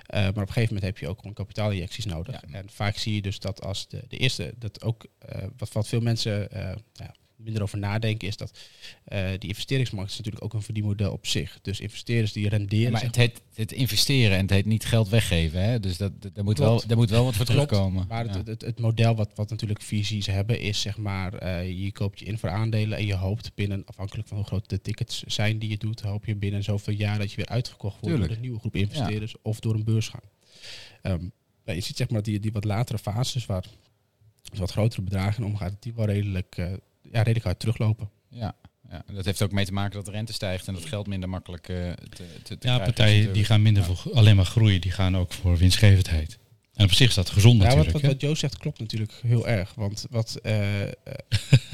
Eh, maar op een gegeven moment heb je ook gewoon kapitaalinjecties nodig. Ja. En vaak zie je dus dat als de, de eerste, dat ook eh, wat, wat veel mensen eh, ja, minder over nadenken, is dat eh, die investeringsmarkt is natuurlijk ook een verdienmodel op zich. Dus investeerders die renderen. maar het heet het investeren en het heet niet geld weggeven. Hè? Dus dat, dat- daar, moet wel, daar moet wel wat voor Klopt, terugkomen. Maar Ja. het, het, het model wat, wat natuurlijk visies hebben is zeg maar, eh, je koopt je in voor aandelen en je hoopt binnen, afhankelijk van hoe groot de tickets zijn die je doet, hoop je binnen zoveel jaar dat je weer uitgekocht wordt Tuurlijk. door een nieuwe groep investeerders of door een beursgang. Ehm, maar je ziet zeg maar die, die wat latere fases waar wat grotere bedragen dat die wel redelijk, eh, ja, redelijk hard teruglopen. Ja, ja, dat heeft ook mee te maken dat de rente stijgt en dat geld minder makkelijk eh, te, te, te ja, partijen die gaan minder voor alleen maar groeien, die gaan ook voor winstgevendheid. En op zich is dat gezond Ja, natuurlijk. wat, wat Joost zegt klopt natuurlijk heel erg. Want wat, eh, eh,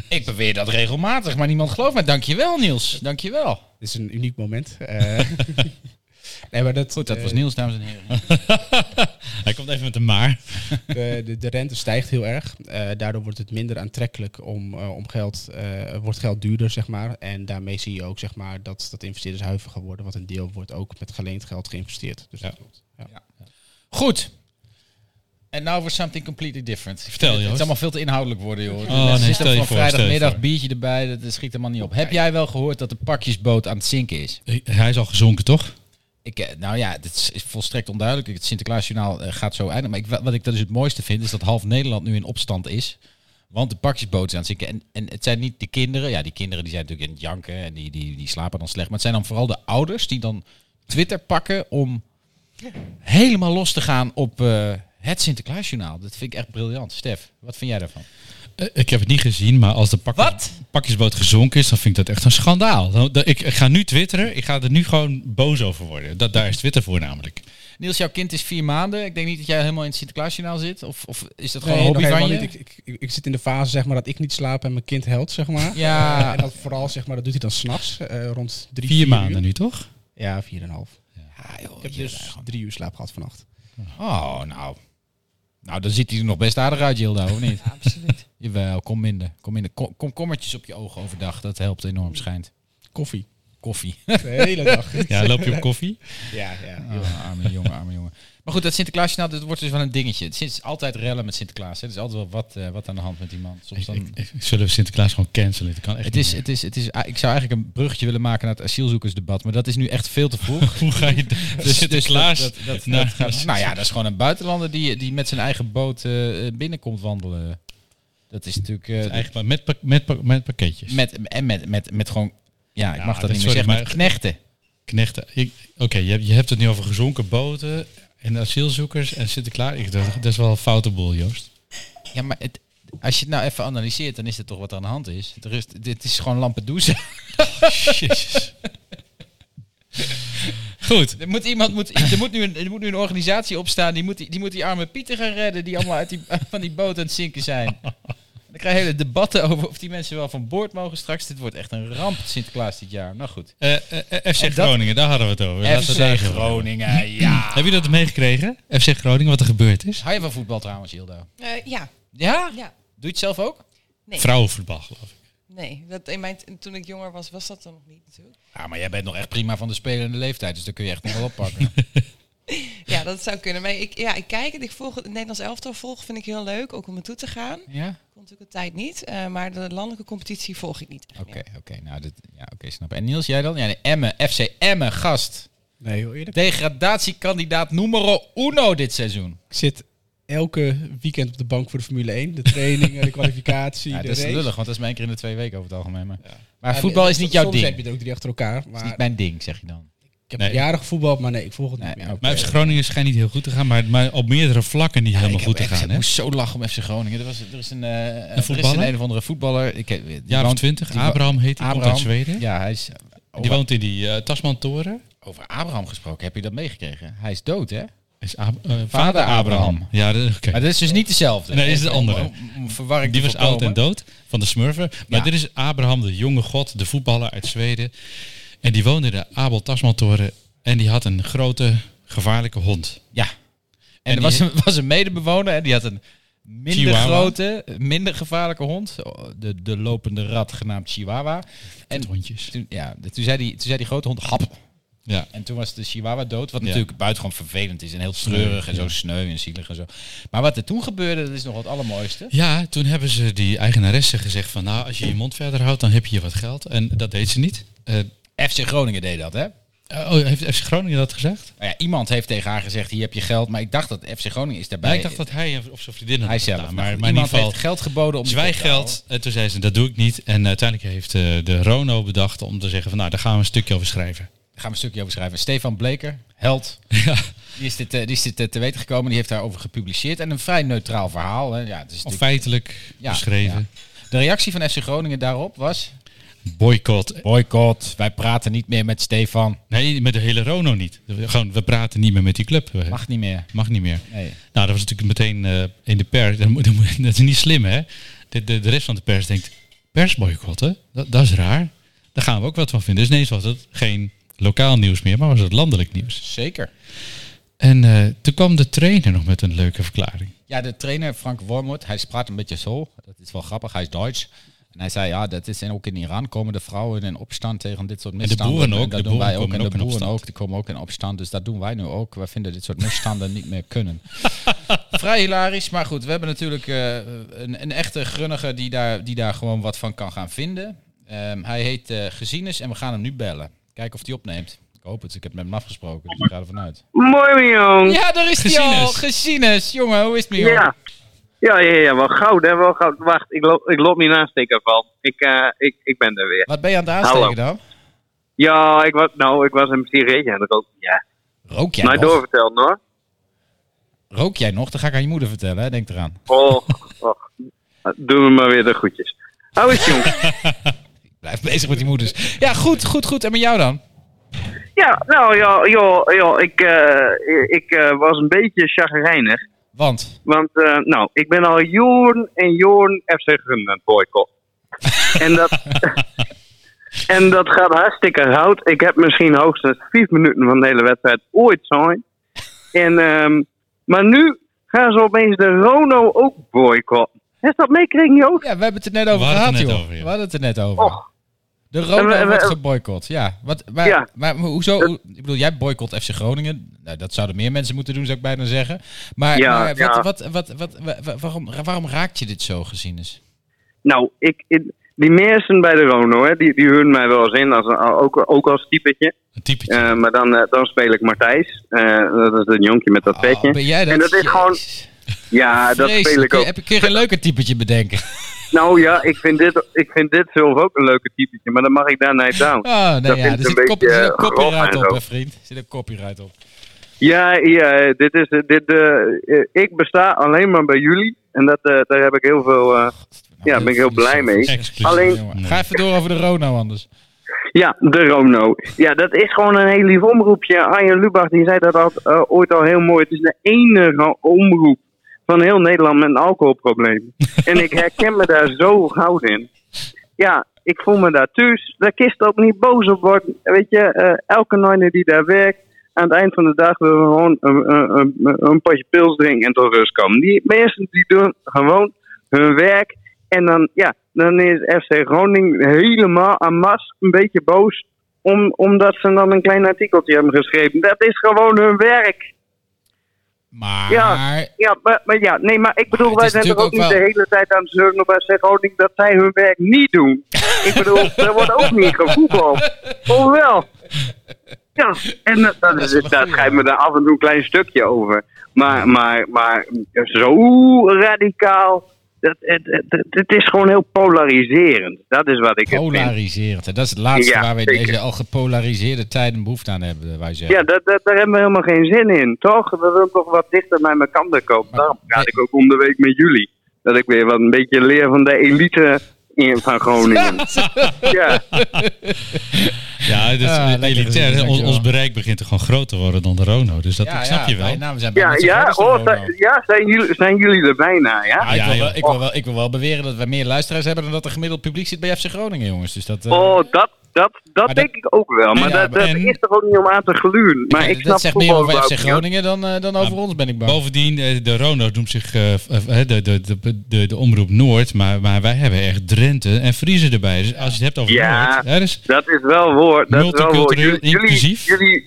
Ik beweer dat regelmatig, maar niemand gelooft mij. Dankjewel Niels, dankjewel. dit is een uniek moment. Eh, nee, maar dat, Goed, dat eh, was Niels, dames en heren. Hij komt even met een maar. De, de, de rente stijgt heel erg. Eh, daardoor wordt het minder aantrekkelijk om, eh, om geld, eh, wordt geld duurder, zeg maar. En daarmee zie je ook, zeg maar, dat, dat investeerders huiviger worden. Want een deel wordt ook met geleend geld geïnvesteerd. Dus Ja. dat klopt. Ja. Goed. En nou voor something completely different. Vertel, Het is allemaal veel te inhoudelijk worden, joh. Oh, nee, Er zit stel je van voor, stel je vrijdagmiddag voor. biertje erbij, dat, dat schiet helemaal niet op. Heb jij wel gehoord dat de pakjesboot aan het zinken is? Hij is al gezonken, toch? Ik, eh, nou ja, dit is, volstrekt onduidelijk. Het Sinterklaasjournaal eh, gaat zo eindigen. Maar ik, wat ik dat dus het mooiste vind, is dat half Nederland nu in opstand is. Want de pakjesboot is aan het zinken. En, en het zijn niet de kinderen. Ja, die kinderen die zijn natuurlijk in het janken en die, die, die slapen dan slecht. Maar het zijn dan vooral de ouders die dan Twitter pakken om helemaal los te gaan op eh, het Sinterklaasjournaal. Dat vind ik echt briljant. Stef, wat vind jij daarvan? Eh, Ik heb het niet gezien, maar als de pakjes- Wat? pakjesboot gezonken is, dan vind ik dat echt een schandaal. Dan, dan- ik, ik ga nu twitteren, ik ga er nu gewoon boos over worden. Dat, daar is Twitter voor namelijk. Niels, jouw kind is vier maanden. Ik denk niet dat jij helemaal in het Sinterklaasjournaal zit. Of, of is dat gewoon Nee, een hobby van je? niet. Ik, ik, ik zit in de fase zeg maar, dat ik niet slaap en mijn kind helpt, zeg maar. Ja. Eh, en dat vooral, zeg maar, dat doet hij dan s'nachts, eh rond drie, Vier vier maanden uur. nu, toch? Ja, vier en een half. Ja, joh, Ik heb dus drie uur slaap gehad vannacht. Oh, nou. Nou, dan ziet hij er nog best aardig uit, Gilda, of niet? Absoluut. Jawel, kom minder. Kom minder. Kom, komkommertjes op je ogen overdag. Dat helpt enorm, schijnt. Koffie. Koffie. De hele dag. Ja, loop je op koffie? ja, ja. Ah, arme jongen, arme jongen. Maar goed, dat Sinterklaasjournaal, dat wordt dus wel een dingetje. Het is altijd rellen met Sinterklaas. Hè. Er is altijd wel wat, eh, wat aan de hand met die man. Soms dan... ik, ik- zullen we Sinterklaas gewoon cancelen? Dat kan echt Het is, het is, het is, ah, ik zou eigenlijk een bruggetje willen maken naar het asielzoekersdebat, maar dat is nu echt veel te vroeg. Hoe ga je Dus, Sinterklaas? dus dat, dat, dat, Nou, dat gaat- nou ja, dat is gewoon een buitenlander die, die met zijn eigen boot eh, binnenkomt wandelen. Dat is natuurlijk... eh, Eigenlijk met, pak- met, pak- met pakketjes. met, en met, met, met gewoon... Ja, ik Ja, mag dat niet meer sorry, zeggen, met maar- knechten. Knechten. Oké, je hebt het nu over gezonken boten en asielzoekers en Sinterklaas. Ik, dat, dat is wel een foute boel, Joost. Ja, maar het, als je het nou even analyseert, dan is het toch wat er aan de hand is. Er is dit is gewoon Lampedusa. Jezus. Goed. Er moet, iemand, moet, er, moet nu een, er moet nu een organisatie opstaan, die moet die, die moet die arme Pieten gaan redden, die allemaal uit die, van die boot aan het zinken zijn. Dan krijg je hele debatten over of die mensen wel van boord mogen straks. Dit wordt echt een ramp, Sinterklaas, dit jaar. Nou goed. Eh, eh, eh, FC En dat- Groningen, daar hadden we het over. Laten we het daar FC. Groningen, ja. Heb je dat meegekregen? FC Groningen, wat er gebeurd is? Hou je van voetbal trouwens, Hildo? Eh, ja, Ja? ja. Doe je het zelf ook? Nee. Vrouwenvoetbal, geloof ik. Nee, dat in mijn, toen ik jonger was, was dat dan nog niet natuurlijk. Ja, maar jij bent nog echt prima van de spelende leeftijd, dus daar kun je echt nog wel oppakken. Ja, dat zou kunnen. Maar ik, ja, ik kijk het. Ik volg het Nederlands elftal volgen vind ik heel leuk, ook om naartoe te gaan. ja? Natuurlijk een tijd niet, eh, maar de landelijke competitie volg ik niet. Oké, oké. Nou, dit, ja, oké, snap. En Niels, jij dan? Ja, nee, Emmen, FC Emmen, gast. Nee, heel eerlijk. Degradatiekandidaat numero uno dit seizoen. Ik zit elke weekend op de bank voor de Formule 1. De trainingen, de kwalificatie, Ja, de dat is lullig, want dat is maar één keer in de twee weken over het algemeen. Maar, maar voetbal is niet jouw soms ding. heb je het ook drie achter elkaar. Dat is Maar niet mijn ding, zeg je dan. Ik heb Nee. jaren gevoetbald, maar nee, ik volg het Nee, niet meer. Maar FC Groningen schijnt niet heel goed te gaan, maar, maar op meerdere vlakken niet helemaal goed te gaan. Ik moest zo lachen om FC Groningen. Er, was, er is een, eh, er is een, een of andere voetballer. Ik, heb- die woont- die wo- Abraham heet hij, komt uit. Zweden. Ja, hij is... Die woont in die eh Tasman-toren. over Abraham gesproken, heb je dat meegekregen? Hij is dood, hè? Is Ab- eh, vader, Vader Abraham. Abraham. Ja, dat- oké. Maar dat is dus niet dezelfde. Nee, is de andere. Verwarring Die was oud en dood van de Smurfen. Maar Ja. dit is Abraham, de jonge god, de voetballer uit Zweden. En die woonde in de Abel Tasman-toren. En die had een grote, gevaarlijke hond. Ja. En, En er was een, was een medebewoner en die had een minder Chihuahua. grote, minder gevaarlijke hond. De, de lopende rat genaamd Chihuahua. En hondjes. toen, ja, toen, zei die, toen zei die grote hond hap. Ja. En toen was de Chihuahua dood. Wat Ja. natuurlijk buitengewoon vervelend is. En heel treurig en zo sneu en zielig en zo. Maar wat er toen gebeurde, dat is nog wat allermooiste. Ja, toen hebben ze die eigenaresse gezegd van... nou, als je je mond verder houdt, dan heb je hier wat geld. En dat deed ze niet. Eh, FC Groningen deed dat, hè? oh, heeft FC Groningen dat gezegd? Nou ja, iemand heeft tegen haar gezegd, hier heb je geld. Maar ik dacht dat FC Groningen is daarbij. Ja, ik dacht dat hij of zijn vriendin had hij gedaan, zelf. Maar, Maar, maar in ieder geval... heeft geld geboden om Zwijggeld. En toen zei ze, dat doe ik niet. En uiteindelijk heeft eh, de Rono bedacht om te zeggen van... nou, daar gaan we een stukje over schrijven. Daar gaan we een stukje over schrijven. Stefan Bleker, held. Ja. Die is dit, eh, die is dit eh, te weten gekomen. Die heeft daarover gepubliceerd. En een vrij neutraal verhaal. Hè. Ja, het is feitelijk Ja, beschreven. De reactie van FC Groningen daarop was... Boycott. Boycott, wij praten niet meer met Stefan. Nee, met de hele Rono niet. Gewoon, we praten niet meer met die club. Mag, niet meer. mag niet meer. Nee. Nou, dat was natuurlijk meteen eh, in de pers. Dat, is niet slim, hè? De, de, de rest van de pers denkt, persboycotten? Dat, dat is raar. Daar gaan we ook wat van vinden. Dus ineens was het geen lokaal nieuws meer, maar was het landelijk nieuws. Zeker. En eh, toen kwam de trainer nog met een leuke verklaring. Ja, de trainer Frank Wormoed, hij praat een beetje zo. Dat is wel grappig, hij is Duits. En hij zei, ja, dat is en ook in Iran komen de vrouwen in opstand tegen dit soort de misstanden. boeren ook, En dat de doen boeren wij ook. En ook de boeren opstand. ook, die komen ook in opstand. Dus dat doen wij nu ook. We vinden dit soort misstanden niet meer kunnen. Vrij hilarisch, maar goed, we hebben natuurlijk eh, een, een echte grunnige die daar, die daar gewoon wat van kan gaan vinden. Ehm, hij heet eh Gezienis en we gaan hem nu bellen. Kijken of hij opneemt. Ik hoop het, ik heb met hem afgesproken, dus ik ga ervan uit. Mooi, jong. Ja, daar is hij al. Gezienis. Jongen, hoe is het met jou? Ja. Ja, ja, ja, wel goud, hè, wel goud. Wacht, ik loop, ik loop niet naast ik ervan. Ik, eh, ik, ik ben er weer. Wat ben je aan het aansteken Hallo. dan? Ja, ik was, nou, ik was een sigaretje aan het roken. Ja, Rook jij maar nog? doorverteld, hoor. Rook jij nog? Dan ga ik aan je moeder vertellen, hè? denk eraan. Oh, oh. Doen we maar weer de groetjes. Hoe is het, jong? Blijf bezig met die moeders. Ja, goed, goed, goed. En met jou dan? Ja, nou, ja, ja, ja ik, eh, ik eh, was een beetje chagrijnig. Want? Want, eh, nou, ik ben al jaren en jaren FC Gun aan het boycott. en, dat, en dat gaat hartstikke goud. Ik heb misschien hoogstens vijf minuten van de hele wedstrijd ooit zijn. En, ehm, maar nu gaan ze opeens de Rono ook boycotten. Is dat meekregen, Joost? Ja, we hebben het er net over gehad, joh. over, ja. We hadden het er net over. Och, De we- wordt geboycott, ja. Wat, maar, Ja. maar hoezo? hoe- ik bedoel, jij boycott FC Groningen. Nou, dat zouden meer mensen moeten doen, zou ik bijna zeggen. Maar, Ja, maar wat, ja. wat, wat, wat, wa- wa- waarom, waarom raakt je dit zo gezien is? nou, ik, ik- die mensen bij de Rono, hè, die, die huren mij wel eens in, als, een- ook, ook als typetje. Een typetje. Eh, maar dan, eh, dan speel ik Martijs. Eh, dat is een jonkje met dat Oh, petje. ben jij dat? En dat is gewoon... Ja, dat speel ik ook. Heb je geen leuker typetje bedenken? Nou ja, ik vind dit, ik vind dit zelf ook een leuke typetje, maar dan mag ik daar niet down. Oh, nee, Dat ja. Er zit, een copy, er zit een beetje, eh, copyright op, hè, zo. vriend. Er zit een copyright op. Ja, ja dit is, dit, eh, ik besta alleen maar bij jullie en dat, daar heb ik heel veel, eh, ja, ben ik heel blij mee. Exclusief. Alleen- Jongen, Ga even door over de Rono anders. Ja, de Rono. Ja, dat is gewoon een heel lief omroepje. Arjen Lubach die zei dat al, ooit al heel mooi. Het is de enige omroep van heel Nederland met een alcoholprobleem. en ik herken me daar zo gauw in. Ja, ik voel me daar thuis. Daar kist ook niet boos op worden. Weet je, eh, elke nonne die daar werkt, aan het eind van de dag willen we gewoon een, een, een, een potje pils drinken en tot rust komen. Die mensen die doen gewoon hun werk. En dan, ja, dan is FC Groningen helemaal aan mas een beetje boos. Om, omdat ze dan een klein artikeltje hebben geschreven. Dat is gewoon hun werk. Maar... Ja. Ja, maar, maar ja, nee, maar ik bedoel, Maar wij zijn toch ook niet de hele tijd aan het zeuren op FC Groningen dat zij hun werk niet doen. ik bedoel, er wordt ook niet gevoetbald. Oh wel. Ja, en dat, dat, een daar schrijft me daar af en toe een klein stukje over. Maar, maar, maar zo radicaal. Dat, het, het, het is gewoon heel polariserend. Dat is wat ik. Polariserend. Dat is het laatste Ja, waar zeker. deze al gepolariseerde tijden behoefte aan hebben, wij zeggen. Ja, dat, dat, daar hebben we helemaal geen zin in, toch? We willen toch wat dichter bij kanten komen. Daarom praat ik ook om de week met jullie. Dat ik weer wat een beetje leer van de elite in, van Groningen. ja, Ja, dat is Ah, elitair. gezien, Ons, bereik begint er gewoon groter te worden dan de Rono. Dus dat Ja, ik snap ja, je wel. Wij, nou, we zijn bijna ja, ja, oh, ja zijn, jullie, zijn jullie er bijna, ja? Ah, ik, Ja, wil wel, ik, wil wel, ik wil wel beweren dat we meer luisteraars hebben dan dat er gemiddeld publiek zit bij FC Groningen, jongens. Dus dat, eh, Oh, dat, dat, dat denk ik ook wel. Maar Ja, dat, dat en- is toch ook niet om aan te gluren. Maar ik dat snap zegt meer over FC. Groningen dan, eh, dan over ons, ben ik bang. Bovendien, eh, de Rono noemt zich de, de, de, de omroep Noord, maar, maar wij hebben echt Drenthe en Friese erbij. Dus als je het hebt over Ja. Noord, dus Dat is wel woord. Dat is wel woord. Multicultureel, Jullie, inclusief. jullie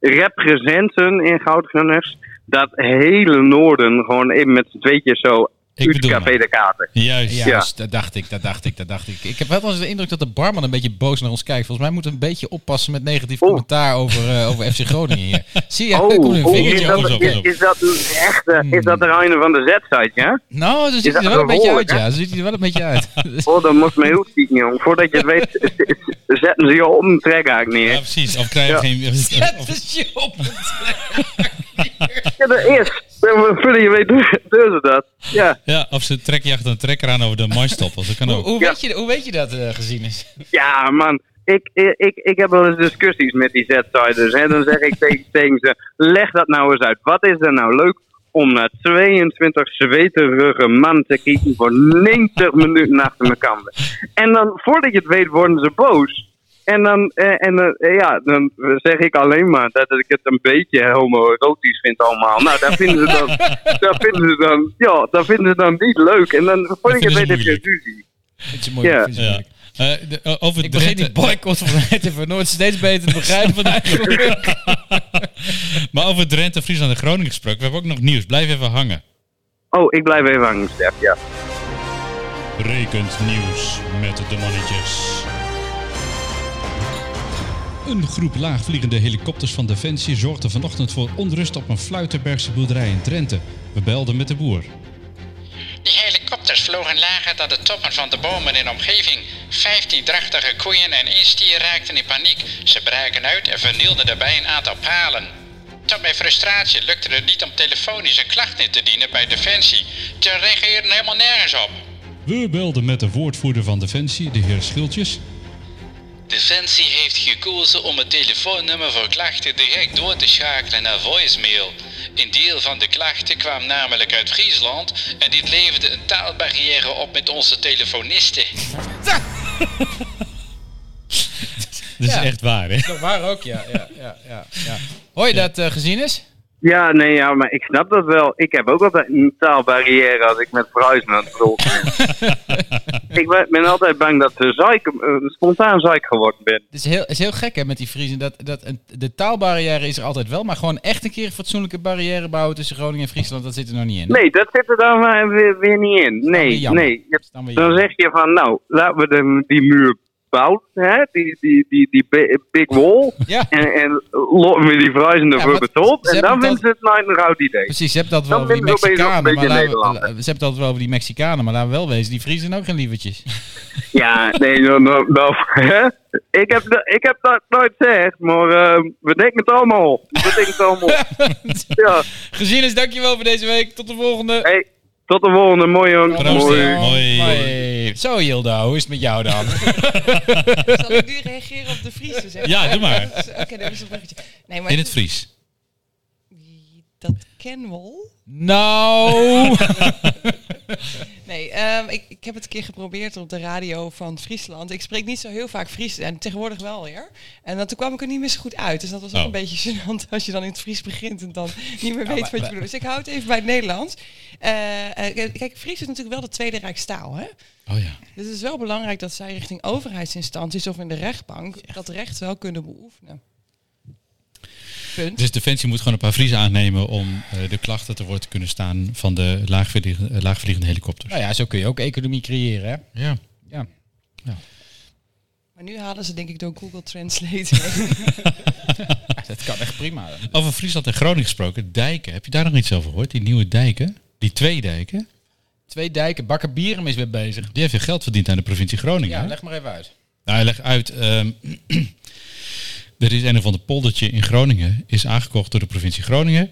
representen in Goudgunners dat hele noorden gewoon even met z'n tweetjes zo Ik bedoel de Kater. juist. Ja, Ja. dus dat dacht ik, dat dacht ik, dat dacht ik. Ik heb wel eens de indruk dat de barman een beetje boos naar ons kijkt. Volgens mij moeten we een beetje oppassen met negatief Oh. commentaar over, eh, over FC Groningen hier. Zie je, Oh, komt een oh, vingertje is, dat, op, is, dat een echte, is dat er een van de Z-site, ja? Nou, zo ziet dat hij er wel een beetje uit, hè? ja. Zo ziet hij er wel een beetje uit. Oh, dan moest me heel ziek, jong. Voordat je het weet, zetten ze je op een trekhaak Ja, neer. precies. Of krijg je Ja. geen... Zet of- eens je op. Ja, dat is. Voordat je weet, doen ze dat. Ja, ja, of ze trekken je achter een trekker aan over de maanstoppels. Dat kan Hoe, ook. hoe, Ja. weet je, hoe weet je dat eh, gezien is? ja man. Ik, ik, ik heb wel eens discussies met die Z-siders. hè. Dan zeg ik tegen, tegen ze, leg dat nou eens uit. Wat is er nou leuk om naar 22 zweterige man te kijken voor 90 minuten achter elkaar? En dan, voordat je het weet, worden ze boos. En dan, eh, en, eh, ja, dan zeg ik alleen maar dat ik het een beetje homoerotisch vind allemaal. Nou, daar vinden ze dan, daar vinden ze dan, ja, dat vinden ze dan niet leuk. En dan, je vinden het ze weet, heb je moeilijk. ruzie. Vind je moeilijk? Ja. Eh, de- eh, over Ik begin die Drenthe, boycott van RTV Noord steeds beter te begrijpen. eigenlijk. maar over Drenthe, Friesland en Groningen gesproken. We hebben ook nog nieuws. Blijf even hangen. Oh, ik blijf even hangen, Stef, ja. Rekend nieuws met de mannetjes. Een groep laagvliegende helikopters van Defensie zorgde vanochtend voor onrust op een Fluitenbergse boerderij in Drenthe. We belden met de boer. Die helikopters vlogen lager dan de toppen van de bomen in de omgeving. Vijftien drachtige koeien en één stier raakten in paniek. Ze braken uit en vernielden daarbij een aantal palen. Tot mijn frustratie lukte het niet om telefonisch een klacht in te dienen bij Defensie. Ze reageerden helemaal nergens op. We belden met de woordvoerder van Defensie, de heer Schildjes. Defensie heeft gekozen om het telefoonnummer voor klachten direct door te schakelen naar voicemail. Een deel van de klachten kwam namelijk uit Friesland en dit leverde een taalbarrière op met onze telefonisten. Dat is Ja. echt waar, hè? Dat waar ook, ja. ja, ja, ja, ja. Hoor je dat, eh, gezien is? Ja, nee, ja, maar ik snap dat wel. Ik heb ook altijd een taalbarrière als ik met verhuizen aan het rollen ben. ik ben, altijd bang dat ze zeik, eh, spontaan zeik geworden ben. Het is heel, is heel gek hè, met die Friesen. Dat, dat een, de taalbarrière is er altijd wel, maar gewoon echt een keer een fatsoenlijke barrière bouwen tussen Groningen en Friesland, dat zit er nog niet in. Nee, dat zit er dan weer, weer niet in. Nee, nee. Dan Dan zeg je van, nou, laten we de, die muur bouwen, hè? Die, die, die, die bi- big wall. Ja. En, en lopen we die verhuizenden Ja, voor En dan vinden ze het nooit een goud idee. Precies, ze hebben het wel Dan over die Mexicanen, maar beetje laten we- Nederlander. ze hebben het altijd wel over die Mexicanen, maar laten we wel wezen, die Friesen zijn ook geen lievertjes. Ja, nee, nou, nou, nou, hè? Ik heb, ik heb dat nooit gezegd, maar eh, we denken het allemaal. We denken het allemaal. Ja, Gezien is, dankjewel voor deze week. Tot de volgende. hey, tot de volgende. Mooi. Proost, Mooi. Mooi. Zo Hilda, hoe is het met jou dan? Zal ik nu reageren op de Friese? Zeg Ja, doe maar. Oké, dat is een bruggetje. Nee, maar In het Fries. dat ken wel. nou. Nee, ehm, ik, ik heb het een keer geprobeerd op de radio van Friesland. Ik spreek niet zo heel vaak Fries en tegenwoordig wel weer. En dan, toen kwam ik er niet meer zo goed uit. Dus dat was ook Oh. een beetje gênant als je dan in het Fries begint en dan niet meer weet maar- wat je bedoelt. Dus ik hou het even bij het Nederlands. Eh, eh, kijk, Fries is natuurlijk wel de tweede rijkstaal, hè? Oh ja. Dus het is wel belangrijk dat zij richting overheidsinstanties of in de rechtbank dat recht wel kunnen beoefenen. Punt. Dus Defensie moet gewoon een paar Friesen aannemen om eh, de klachten te woord te kunnen staan van de laagvliegende, eh, laagvliegende helikopters. nou ja, zo kun je ook economie creëren, hè? Ja. Ja. Maar nu halen ze denk ik door Google Translate. Dat kan echt prima. Over Friesland en Groningen gesproken, dijken. Heb je daar nog iets over gehoord? Die nieuwe dijken? Die twee dijken? Twee dijken, Bakker Bierum is weer bezig. Die heeft weer geld verdiend aan de provincie Groningen. Ja, hè? leg maar even uit. Nou, legt uit. ehm, er is een of ander poldertje in Groningen. Is aangekocht door de provincie Groningen.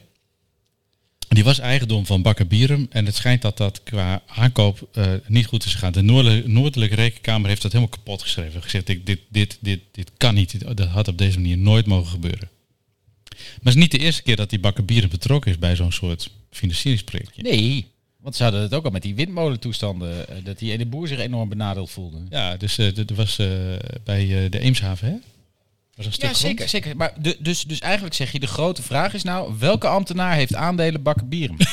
Die was eigendom van Bakker Bierum. En het schijnt dat dat qua aankoop eh, niet goed is gegaan. De Noordelijke, Noordelijke Rekenkamer heeft dat helemaal kapot geschreven. Gezegd, dit, dit, dit, dit, dit kan niet. Dit- Dat had op deze manier nooit mogen gebeuren. Maar het is niet de eerste keer dat die Bakker Bierum betrokken is bij zo'n soort financieringsprojectje. Nee, want ze hadden het ook al met die windmolentoestanden. eh, Dat die ene boer zich enorm benadeeld voelde. Ja, dus er was bij de Eemshaven, hè? Was een stuk Ja, grond. zeker. zeker. Maar de, dus, dus eigenlijk zeg je, de grote vraag is nou, welke ambtenaar heeft aandelen Bakker Bierum?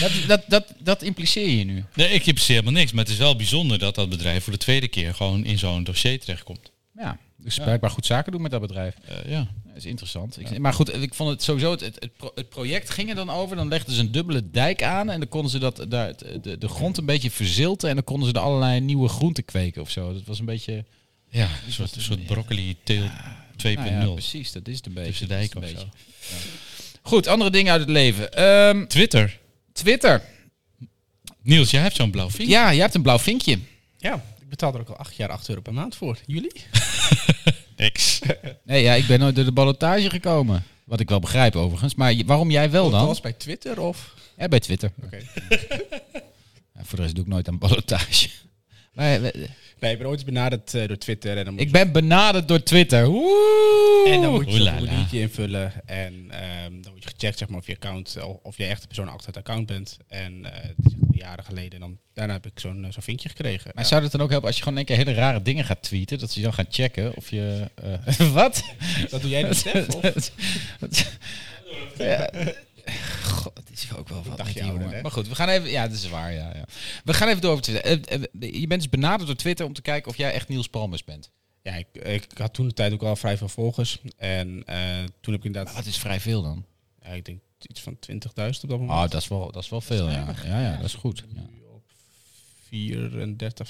dat, dat, dat, dat impliceer je nu. Nee, ik heb helemaal niks. Maar het is wel bijzonder dat dat bedrijf voor de tweede keer gewoon in zo'n dossier terechtkomt. Ja, dus blijkbaar goed zaken doen met dat bedrijf. Eh, ja. Dat is interessant. Ik, maar goed, ik vond het sowieso, het, het, het, pro- het project ging er dan over. Dan legden ze een dubbele dijk aan en dan konden ze dat, daar, de, de grond een beetje verzilten. En dan konden ze er allerlei nieuwe groenten kweken of zo. Dat was een beetje... Ja, een soort, een soort broccoli teelt 2.0. Nou ja, precies, dat is het een beetje. Tussen het of een zo. beetje. Goed, andere dingen uit het leven. Ehm, Twitter. Twitter. Niels, jij hebt zo'n blauw vinkje. Ja, je hebt een blauw vinkje. Ja, ik betaal er ook al acht jaar 8 euro per maand voor. Jullie? Niks. Nee, ja, ik ben nooit door de ballotage gekomen. Wat ik wel begrijp overigens. Maar waarom jij wel dan? was bij Twitter of? Ja, bij Twitter. Oké. Ja, voor de rest doe ik nooit aan ballotage. Maar, eh, Nee, ik ben ooit benaderd eh, door Twitter. En dan moet ik ben benaderd door Twitter. Oeh. En dan moet je Oelala. formuliertje invullen. En ehm, dan wordt je gecheckt zeg maar, of je account, of, je echt de persoon achter het account bent. En eh, het is jaren geleden. En dan, daarna heb ik zo'n eh, zo'n vinkje gekregen. Maar Ja. zou dat dan ook helpen als je gewoon een keer hele rare dingen gaat tweeten? Dat ze dan gaan checken of je... eh, wat? Dat doe jij dan, Stef? Of? ja. God, het is ook wel wat dacht met je die ouder, jongen. hè? Maar goed, we gaan even... Ja, dat is waar, ja. ja. We gaan even door over Twitter. Eh, eh, je bent dus benaderd door Twitter om te kijken of jij echt Niels Palmes bent. Ja, ik, ik had toen de tijd ook al vrij veel volgers. En eh, toen heb ik inderdaad... Maar dat is vrij veel dan. Ja, ik denk iets van 20.000 op dat moment. Oh, dat is wel, dat is wel veel, ja. Ja, ja, dat is goed. Ja, 34,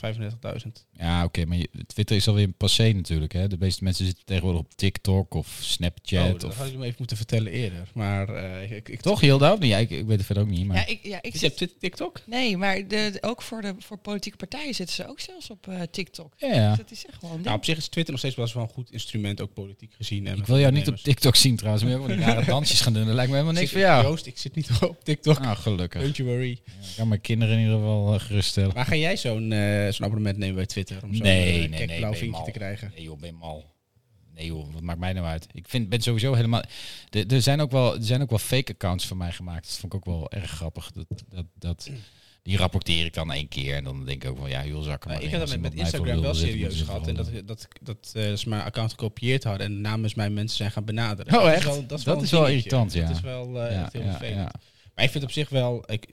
35.000. ja oké, maar je- Twitter is alweer een passé natuurlijk, hè. De meeste mensen zitten tegenwoordig op TikTok of Oh, Snapchat. dat of... had ik hem even moeten vertellen eerder. Maar eh, ik, ik, Toch, Hilda? Of niet? Ja, ik, ik weet het verder ook niet, maar... Ja, ik, ja, ik Je zit, hebt TikTok? nee, maar de, ook voor, de, voor politieke partijen zitten ze ook zelfs op eh, TikTok. Ja, ja. Dus dat is echt gewoon een Nou, ding. op zich is Twitter nog steeds wel eens wel een goed instrument, ook politiek gezien. En Ik wil jou niet op TikTok zien trouwens. Maar die rare dansjes gaan doen. Dat lijkt me helemaal niks voor jou. Joost, ik zit niet op TikTok. Nou, gelukkig. Don't you worry. Ik kan mijn kinderen in ieder geval uh, geruststellen. Maar ga jij zo'n eh, zo'n abonnement nemen bij Twitter? Om zo'n Nee, eh, nee, nee, blauw vinkje te krijgen? Nee joh, ben mal. Nee joh, wat maakt mij nou uit? Ik vind, ben sowieso helemaal... Er, er, zijn ook wel, er zijn ook wel fake accounts van mij gemaakt. Dat vond ik ook wel erg grappig. Dat, dat, dat, die rapporteer ik dan één keer. En dan denk ik ook van, ja joh, zak er maar ik heb dat met, met Instagram wel serieus gehad. En dat, dat, dat, dat eh, ze mijn account gekopieerd hadden en namens mij mensen zijn gaan benaderen. Oh, Dat echt? Is wel, dat is Dat wel, is irritant, ja. Dat is wel eh, Ja, echt heel ja, vervelend. ja. Maar ik vind op zich wel... Ik,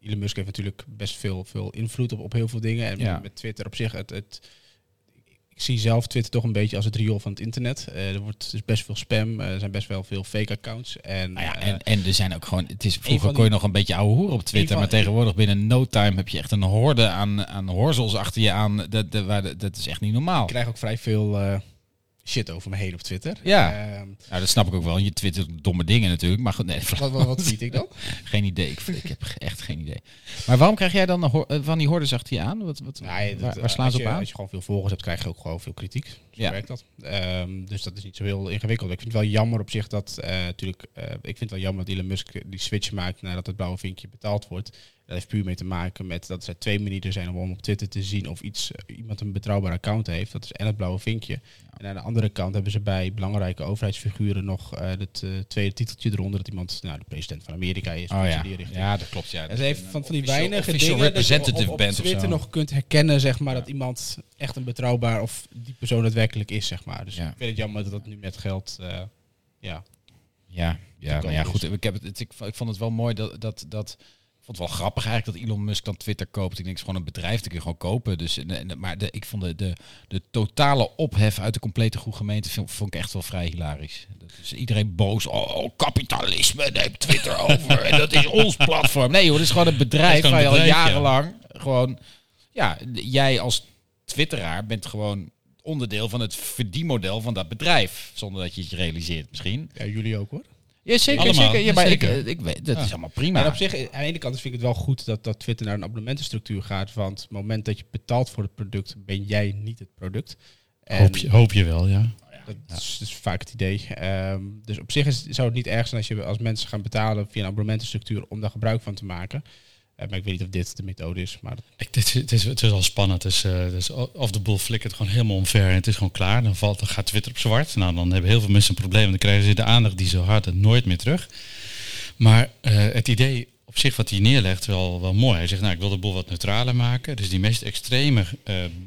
Elon Musk heeft natuurlijk best veel, veel invloed op, op heel veel dingen. En Ja. met Twitter op zich... Het, het, ik zie zelf Twitter toch een beetje als het riool van het internet. Eh, er wordt dus best veel spam. eh, er zijn best wel veel fake accounts. En, Nou ja, eh, en, en er zijn ook gewoon... Het is, vroeger die- kon je nog een beetje ouwe hoeren op Twitter. van- maar tegenwoordig binnen no time heb je echt een horde aan, aan horzels achter je aan. Dat, dat, de- dat is echt niet normaal. ik krijg ook vrij veel shit over me heen op Twitter. Ja. Ehm, Nou, dat snap ik ook wel. Je twittert domme dingen natuurlijk. Maar goed, nee, wat, wat, ik dan? geen idee. Ik, ik heb echt geen idee. Maar waarom krijg jij dan eh, van die hordes achter je aan? Wat, wat, Nee, dat, waar, waar slaan als ze op je, aan? Als je gewoon veel volgers hebt, krijg je ook gewoon veel kritiek. Zo Ja. werkt dat. Ehm, dus dat is niet zo heel ingewikkeld. Ik vind het wel jammer op zich dat, eh, natuurlijk, eh, ik vind het wel jammer dat Elon Musk die switch maakt nadat het blauwe vinkje betaald wordt. Dat heeft puur mee te maken met dat er twee manieren zijn om op Twitter te zien of iets, eh, iemand een betrouwbaar account heeft. Dat is en het blauwe vinkje. En aan de andere kant hebben ze bij belangrijke overheidsfiguren nog eh, het eh, tweede titeltje eronder dat iemand nou, de president van Amerika is. Oh ja. ja, dat klopt. Ja. En ze heeft van, van die Official- weinige official dingen dat je representative op, op Twitter nog kunt herkennen, zeg maar, dat iemand echt een betrouwbaar of die persoon daadwerkelijk is, zeg maar. Dus Ja. ik vind het jammer dat dat nu met geld, ja. Ja, ja, nou ja, is. goed. Ik, heb het, ik vond het wel mooi dat, dat, dat. Vond het wel grappig eigenlijk dat Elon Musk dan Twitter koopt. Ik denk, het is gewoon een bedrijf, dat kun je gewoon kopen. Dus, en- maar de, ik vond de, de, de totale ophef uit de complete goede gemeente vond, vond ik echt wel vrij hilarisch. Dat is iedereen boos. Oh, oh, kapitalisme neemt Twitter over. en dat is ons platform. Nee hoor, het is gewoon een bedrijf gewoon waar je al bedrijf, ja. jarenlang gewoon... Ja, jij als twitteraar bent gewoon onderdeel van het verdienmodel van dat bedrijf. Zonder dat je het je realiseert misschien. ja, jullie ook hoor. Ja, zeker. Allemaal, zeker. Ja, maar zeker. Ik, ik weet, dat Ja. is allemaal prima. En op zich, aan de ene kant vind ik het wel goed dat, dat Twitter naar een abonnementenstructuur gaat, want op het moment dat je betaalt voor het product, ben jij niet het product. En Hoop je, hoop je wel, ja. Dat is, dat is vaak het idee. Ehm, dus op zich is, zou het niet erg zijn als, je, als mensen gaan betalen via een abonnementenstructuur om daar gebruik van te maken. Eh, maar ik weet niet of dit de methode is. Maar Ik, dit, het, is, het is al spannend. Het is of de boel flikkert gewoon helemaal omver en het is gewoon klaar. Dan, valt, dan gaat Twitter op zwart. Nou, dan hebben heel veel mensen een probleem. Dan krijgen ze de aandacht die ze hadden nooit meer terug. Maar eh, het idee op zich wat hij neerlegt wel, wel mooi. Hij zegt, nou, ik wil de boel wat neutraler maken. Dus die meest extreme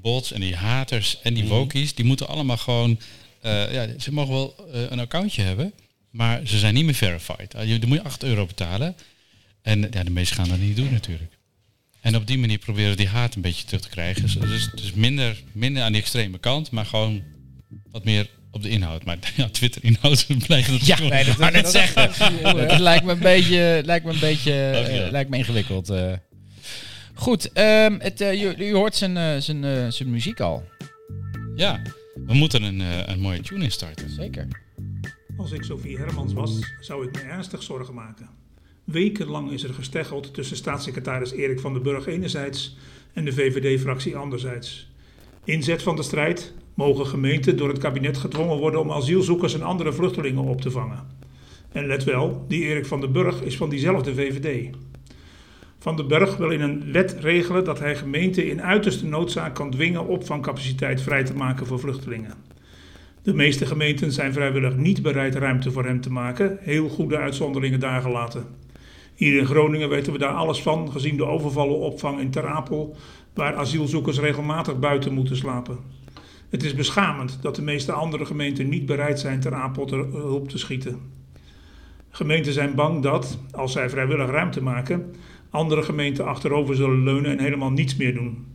bots en die haters en die wokies, die moeten allemaal gewoon... ja, ze mogen wel een accountje hebben, maar ze zijn niet meer verified. Uh, je- dan moet je 8 euro betalen. En ja, de meesten gaan dat niet doen natuurlijk. En op die manier proberen we die haat een beetje terug te krijgen. Dus, dus, dus minder, minder aan die extreme kant, maar gewoon wat meer op de inhoud. Maar ja, Twitter-inhoud blijft het Ja, gewoon. nee, dat, maar net zeggen. Het lijkt me een beetje, lijkt me een beetje, je eh, lijkt me ingewikkeld. eh. Goed, ehm, het, eh, u hoort zijn, eh, zijn, eh, zijn muziek al. Ja, we moeten een, eh, een mooie tune instarten. Zeker. Als ik Sophie Hermans was, zou ik me ernstig zorgen maken. Wekenlang is er gesteggeld tussen staatssecretaris Erik van den Burg enerzijds en de VVD-fractie anderzijds. Inzet van de strijd mogen gemeenten door het kabinet gedwongen worden om asielzoekers en andere vluchtelingen op te vangen. En let wel, die Erik van den Burg is van diezelfde VVD. Van den Burg wil in een wet regelen dat hij gemeenten in uiterste noodzaak kan dwingen opvangcapaciteit vrij te maken voor vluchtelingen. De meeste gemeenten zijn vrijwillig niet bereid ruimte voor hem te maken, heel goede uitzonderingen daar gelaten. Hier in Groningen weten we daar alles van, gezien de overvallenopvang in Ter Apel, waar asielzoekers regelmatig buiten moeten slapen. Het is beschamend dat de meeste andere gemeenten niet bereid zijn Ter Apel te hulp te schieten. Gemeenten zijn bang dat, als zij vrijwillig ruimte maken, andere gemeenten achterover zullen leunen en helemaal niets meer doen.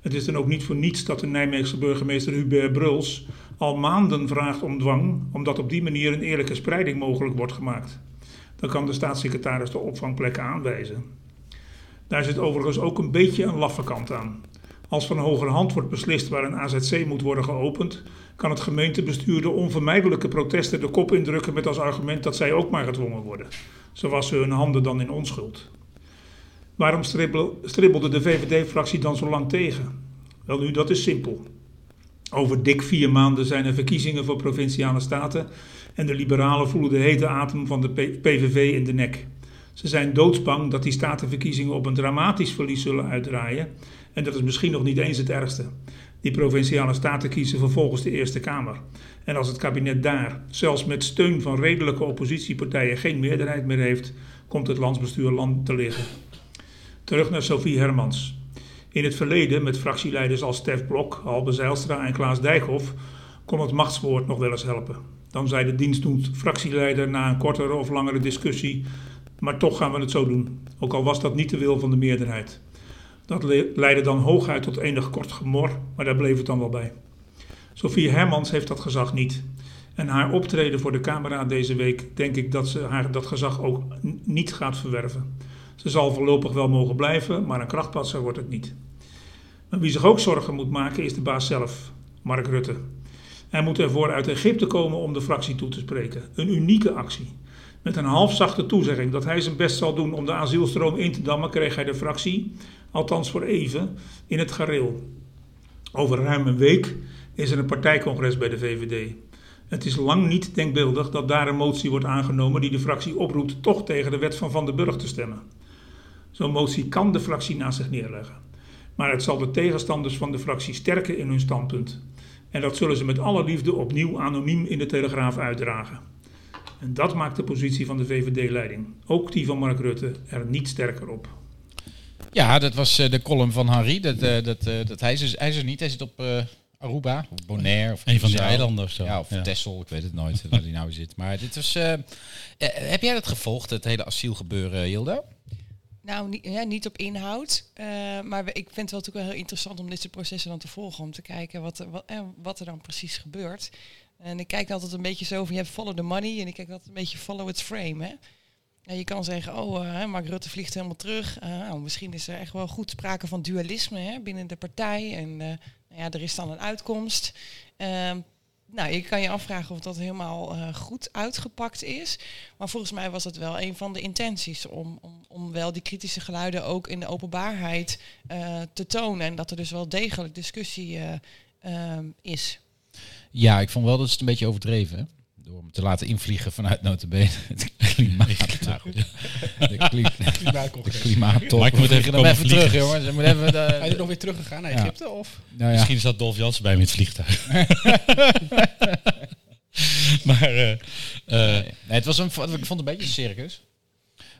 Het is dan ook niet voor niets dat de Nijmeegse burgemeester Hubert Bruls al maanden vraagt om dwang, omdat op die manier een eerlijke spreiding mogelijk wordt gemaakt. Dan kan de staatssecretaris de opvangplekken aanwijzen. Daar zit overigens ook een beetje een laffe kant aan. Als van hogerhand wordt beslist waar een AZC moet worden geopend, kan het gemeentebestuur de onvermijdelijke protesten de kop indrukken met als argument dat zij ook maar gedwongen worden. Zo wassen hun handen dan in onschuld. Waarom stribbel- stribbelde de VVD-fractie dan zo lang tegen? Wel nu, dat is simpel. Over dik vier maanden zijn er verkiezingen voor provinciale staten en de liberalen voelen de hete adem van de PVV in de nek. Ze zijn doodsbang dat die statenverkiezingen op een dramatisch verlies zullen uitdraaien. En dat is misschien nog niet eens het ergste. Die provinciale staten kiezen vervolgens de Eerste Kamer. En als het kabinet daar, zelfs met steun van redelijke oppositiepartijen, geen meerderheid meer heeft, komt het landsbestuur land te liggen. Terug naar Sophie Hermans. In het verleden, met fractieleiders als Stef Blok, Halbe Zijlstra en Klaas Dijkhoff, kon het machtswoord nog wel eens helpen. Dan zei de dienstdoend fractieleider na een kortere of langere discussie: Maar toch gaan we het zo doen. Ook al was dat niet de wil van de meerderheid. Dat le- leidde dan hooguit tot enig kort gemor, maar daar bleef het dan wel bij. Sophie Hermans heeft dat gezag niet. En haar optreden voor de camera deze week, denk ik dat ze haar dat gezag ook niet gaat verwerven. Ze zal voorlopig wel mogen blijven, maar een krachtpatser wordt het niet. Maar wie zich ook zorgen moet maken is de baas zelf, Mark Rutte. Hij moet ervoor uit Egypte komen om de fractie toe te spreken. Een unieke actie. Met een halfzachte toezegging dat hij zijn best zal doen om de asielstroom in te dammen, kreeg hij de fractie, althans voor even, in het gareel. Over ruim een week is er een partijcongres bij de VVD. Het is lang niet denkbeeldig dat daar een motie wordt aangenomen die de fractie oproept toch tegen de wet van Van den Burg te stemmen. Zo'n motie kan de fractie naast zich neerleggen. Maar het zal de tegenstanders van de fractie sterken in hun standpunt. En dat zullen ze met alle liefde opnieuw anoniem in de Telegraaf uitdragen. En dat maakt de positie van de VVD-leiding, ook die van Mark Rutte, er niet sterker op. Ja, dat was eh, de column van Henri. Dat, eh, dat, eh, dat hij, is, dus- hij is er niet. Hij zit op eh, Aruba, of Bonaire. Of Een van de eilanden of zo. Ja, of Ja. Texel, ik weet het nooit waar hij nou zit. Maar dit was... heb jij dat gevolgd, het hele asielgebeuren, Hilda? Nou, niet, ja, niet op inhoud. eh, maar ik vind het wel natuurlijk wel heel interessant om dit soort processen dan te volgen. Om te kijken wat, wat, eh, wat er dan precies gebeurt. En ik kijk altijd een beetje zo van, je hebt follow the money. En ik kijk altijd een beetje follow its frame. Hè? En je kan zeggen, oh, eh, Mark Rutte vliegt helemaal terug. Nou, misschien is er echt wel goed sprake van dualisme hè, binnen de partij. En nou ja, er is dan een uitkomst. Nou, je kan je afvragen of dat helemaal eh, goed uitgepakt is. Maar volgens mij was het wel een van de intenties om, om, om wel die kritische geluiden ook in de openbaarheid eh, te tonen. En dat er dus wel degelijk discussie eh, is. Ja, ik vond wel dat het een beetje overdreven. hè. Door hem te laten invliegen vanuit notabene klimaat. Nou goed, de, kli de klimaattop. Maar ik moet We even hem terug, jongens. We moeten even de- Hij is nog weer teruggegaan naar Ja. Egypte? Of? nou ja. Misschien zat Dolf Jansen bij met het vliegtuig. maar eh, eh, Nee, het was een, ik vond het een beetje een circus.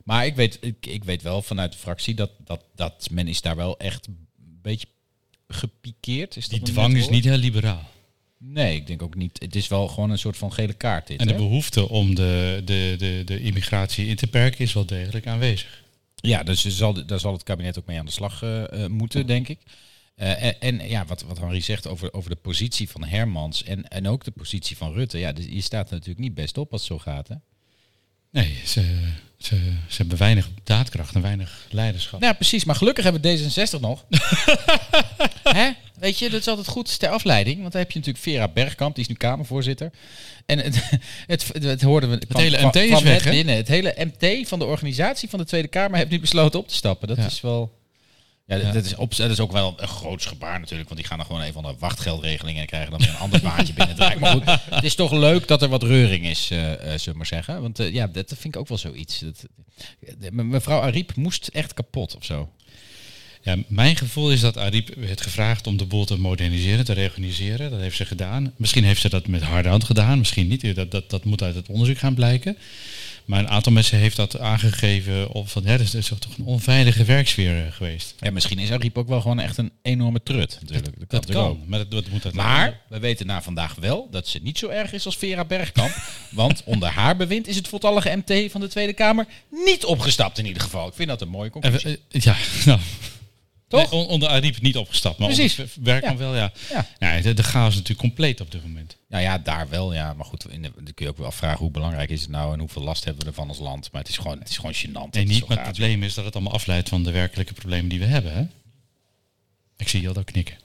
Maar ik weet, ik, ik weet wel vanuit de fractie dat, dat, dat men is daar wel echt een beetje gepikeerd. Is die dwang is niet heel liberaal. Nee, ik denk ook niet. Het is wel gewoon een soort van gele kaart dit. En de hè? behoefte om de, de, de, de immigratie in te perken is wel degelijk aanwezig. Ja, dus zal, daar zal het kabinet ook mee aan de slag eh, eh, moeten, denk ik. Eh, en, en ja, wat, wat Henri zegt over, over de positie van Hermans en, en ook de positie van Rutte. Ja, dus je staat er natuurlijk niet best op als het zo gaat. Hè? Nee, ze, ze, ze hebben weinig daadkracht en weinig leiderschap. Nou, precies. Maar gelukkig hebben we D66 nog. Hè? Weet je, dat is altijd goed ter afleiding. Want dan heb je natuurlijk Vera Bergkamp, die is nu Kamervoorzitter. En het, het, het, het hoorden we. Het hele MT is weg, hè? binnen. Het hele MT van de organisatie van de Tweede Kamer heeft nu besloten op te stappen. Dat Ja. is wel. Ja. Dat, is op, dat is ook wel een groot gebaar natuurlijk. Want die gaan dan gewoon even onder wachtgeldregelingen en krijgen dan weer een ander baantje binnen het. Maar goed, het is toch leuk dat er wat reuring is, eh eh, zullen we maar zeggen. Want eh, ja, dat vind ik ook wel zoiets. Dat, de- mevrouw Ariep moest echt kapot of zo. Ja, mijn gevoel is dat Ariep werd gevraagd om de boel te moderniseren, te reorganiseren. Dat heeft ze gedaan. Misschien heeft ze dat met harde hand gedaan, misschien niet. Dat, dat, dat moet uit het onderzoek gaan blijken. Maar een aantal mensen heeft dat aangegeven op van ja, dat is toch een onveilige werksfeer eh, geweest. Ja, misschien is Ariep ook wel gewoon echt een enorme trut. Natuurlijk. Dat, kan Dat natuurlijk kan, ook. maar dat, dat moet Maar we weten na vandaag wel dat ze niet zo erg is als Vera Bergkamp. want onder haar bewind is het voltallige MT van de Tweede Kamer niet opgestapt in ieder geval. Ik vind dat een mooie conclusie. eh, ja, nou. Toch? Nee, onder Ariep niet opgestapt, maar Precies. onder werk Ja. wel, ja. Ja. ja de, de chaos is natuurlijk compleet op dit moment. Nou ja, daar wel, ja. Maar goed, in de, dan kun je ook wel afvragen hoe belangrijk is het nou en hoeveel last hebben we ervan als land. Maar het is gewoon, het is gewoon gênant. dat Nee, het niet, maar het probleem is dat het allemaal afleidt van de werkelijke problemen die we hebben. Hè? Ik zie Jeldo knikken.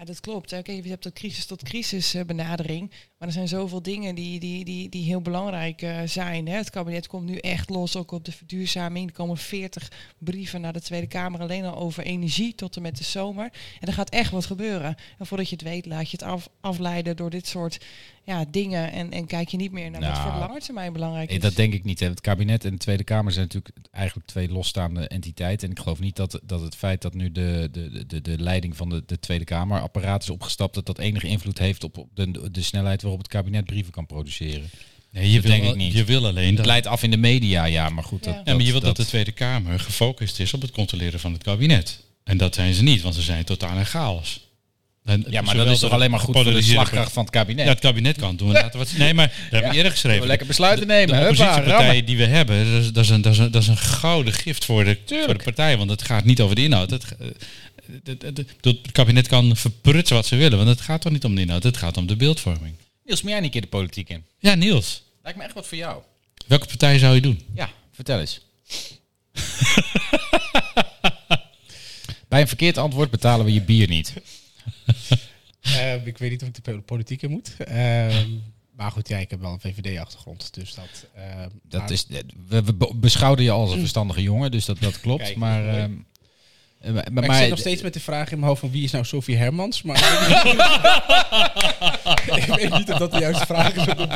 Ja, dat klopt. Kijk, je hebt de crisis tot crisis eh, benadering. Maar er zijn zoveel dingen die, die, die, die heel belangrijk eh, zijn. Hè. Het kabinet komt nu echt los, ook op de verduurzaming. Er komen 40 brieven naar de Tweede Kamer alleen al over energie tot en met de zomer. En er gaat echt wat gebeuren. En voordat je het weet, laat je het af, afleiden door dit soort ja, dingen. En, en kijk je niet meer naar wat Nou, voor de lange termijn belangrijk Nee, is. dat denk ik niet. Hè. Het kabinet en de Tweede Kamer zijn natuurlijk eigenlijk twee losstaande entiteiten. En ik geloof niet dat, dat het feit dat nu de, de, de, de leiding van de, de Tweede Kamer apparaat is opgestapt, dat dat enige invloed heeft op, op de, de snelheid waarop het kabinet brieven kan produceren. Nee, je, Dat wil, denk ik niet. je wil alleen Het dat, leidt af in de media, ja, maar goed. Ja. Dat, ja, maar je dat- wilt dat, de Tweede Kamer gefocust is op het controleren van het kabinet. En dat zijn ze niet, want ze zijn totaal in chaos. En Ja, maar dat is toch alleen maar goed voor de slagkracht van het kabinet. Ja, het kabinet kan doen. Laten wat, nee, maar dat hebben we eerder geschreven. we lekker besluiten nemen. De oppositiepartijen rammen. die we hebben, dat is, dat, is een, dat, is een, dat is een gouden gift voor de, voor de partij. Want het gaat niet over de inhoud. Het, eh, het, het, het- het kabinet kan verprutsen wat ze willen. Want het gaat toch niet om de inhoud. Het gaat om de beeldvorming. Niels, moet jij een keer de politiek in? Ja, Niels. Lijkt me echt wat voor jou. Welke partij zou je doen? Ja, vertel eens. Bij een verkeerd antwoord betalen we je bier niet. Eh, ik weet niet of ik de politiek in moet. Ehm, maar goed, ja, ik heb wel een VVD-achtergrond. Dus dat... ehm, Dat maar- is, we, we be- beschouwden je als een verstandige jongen, dus dat, dat klopt. Kijk, maar, ehm, eh, maar, Maar, maar- ik zit nog steeds met de vraag in mijn hoofd van wie is nou Sophie Hermans. Maar ik weet niet of dat de juiste vraag is op.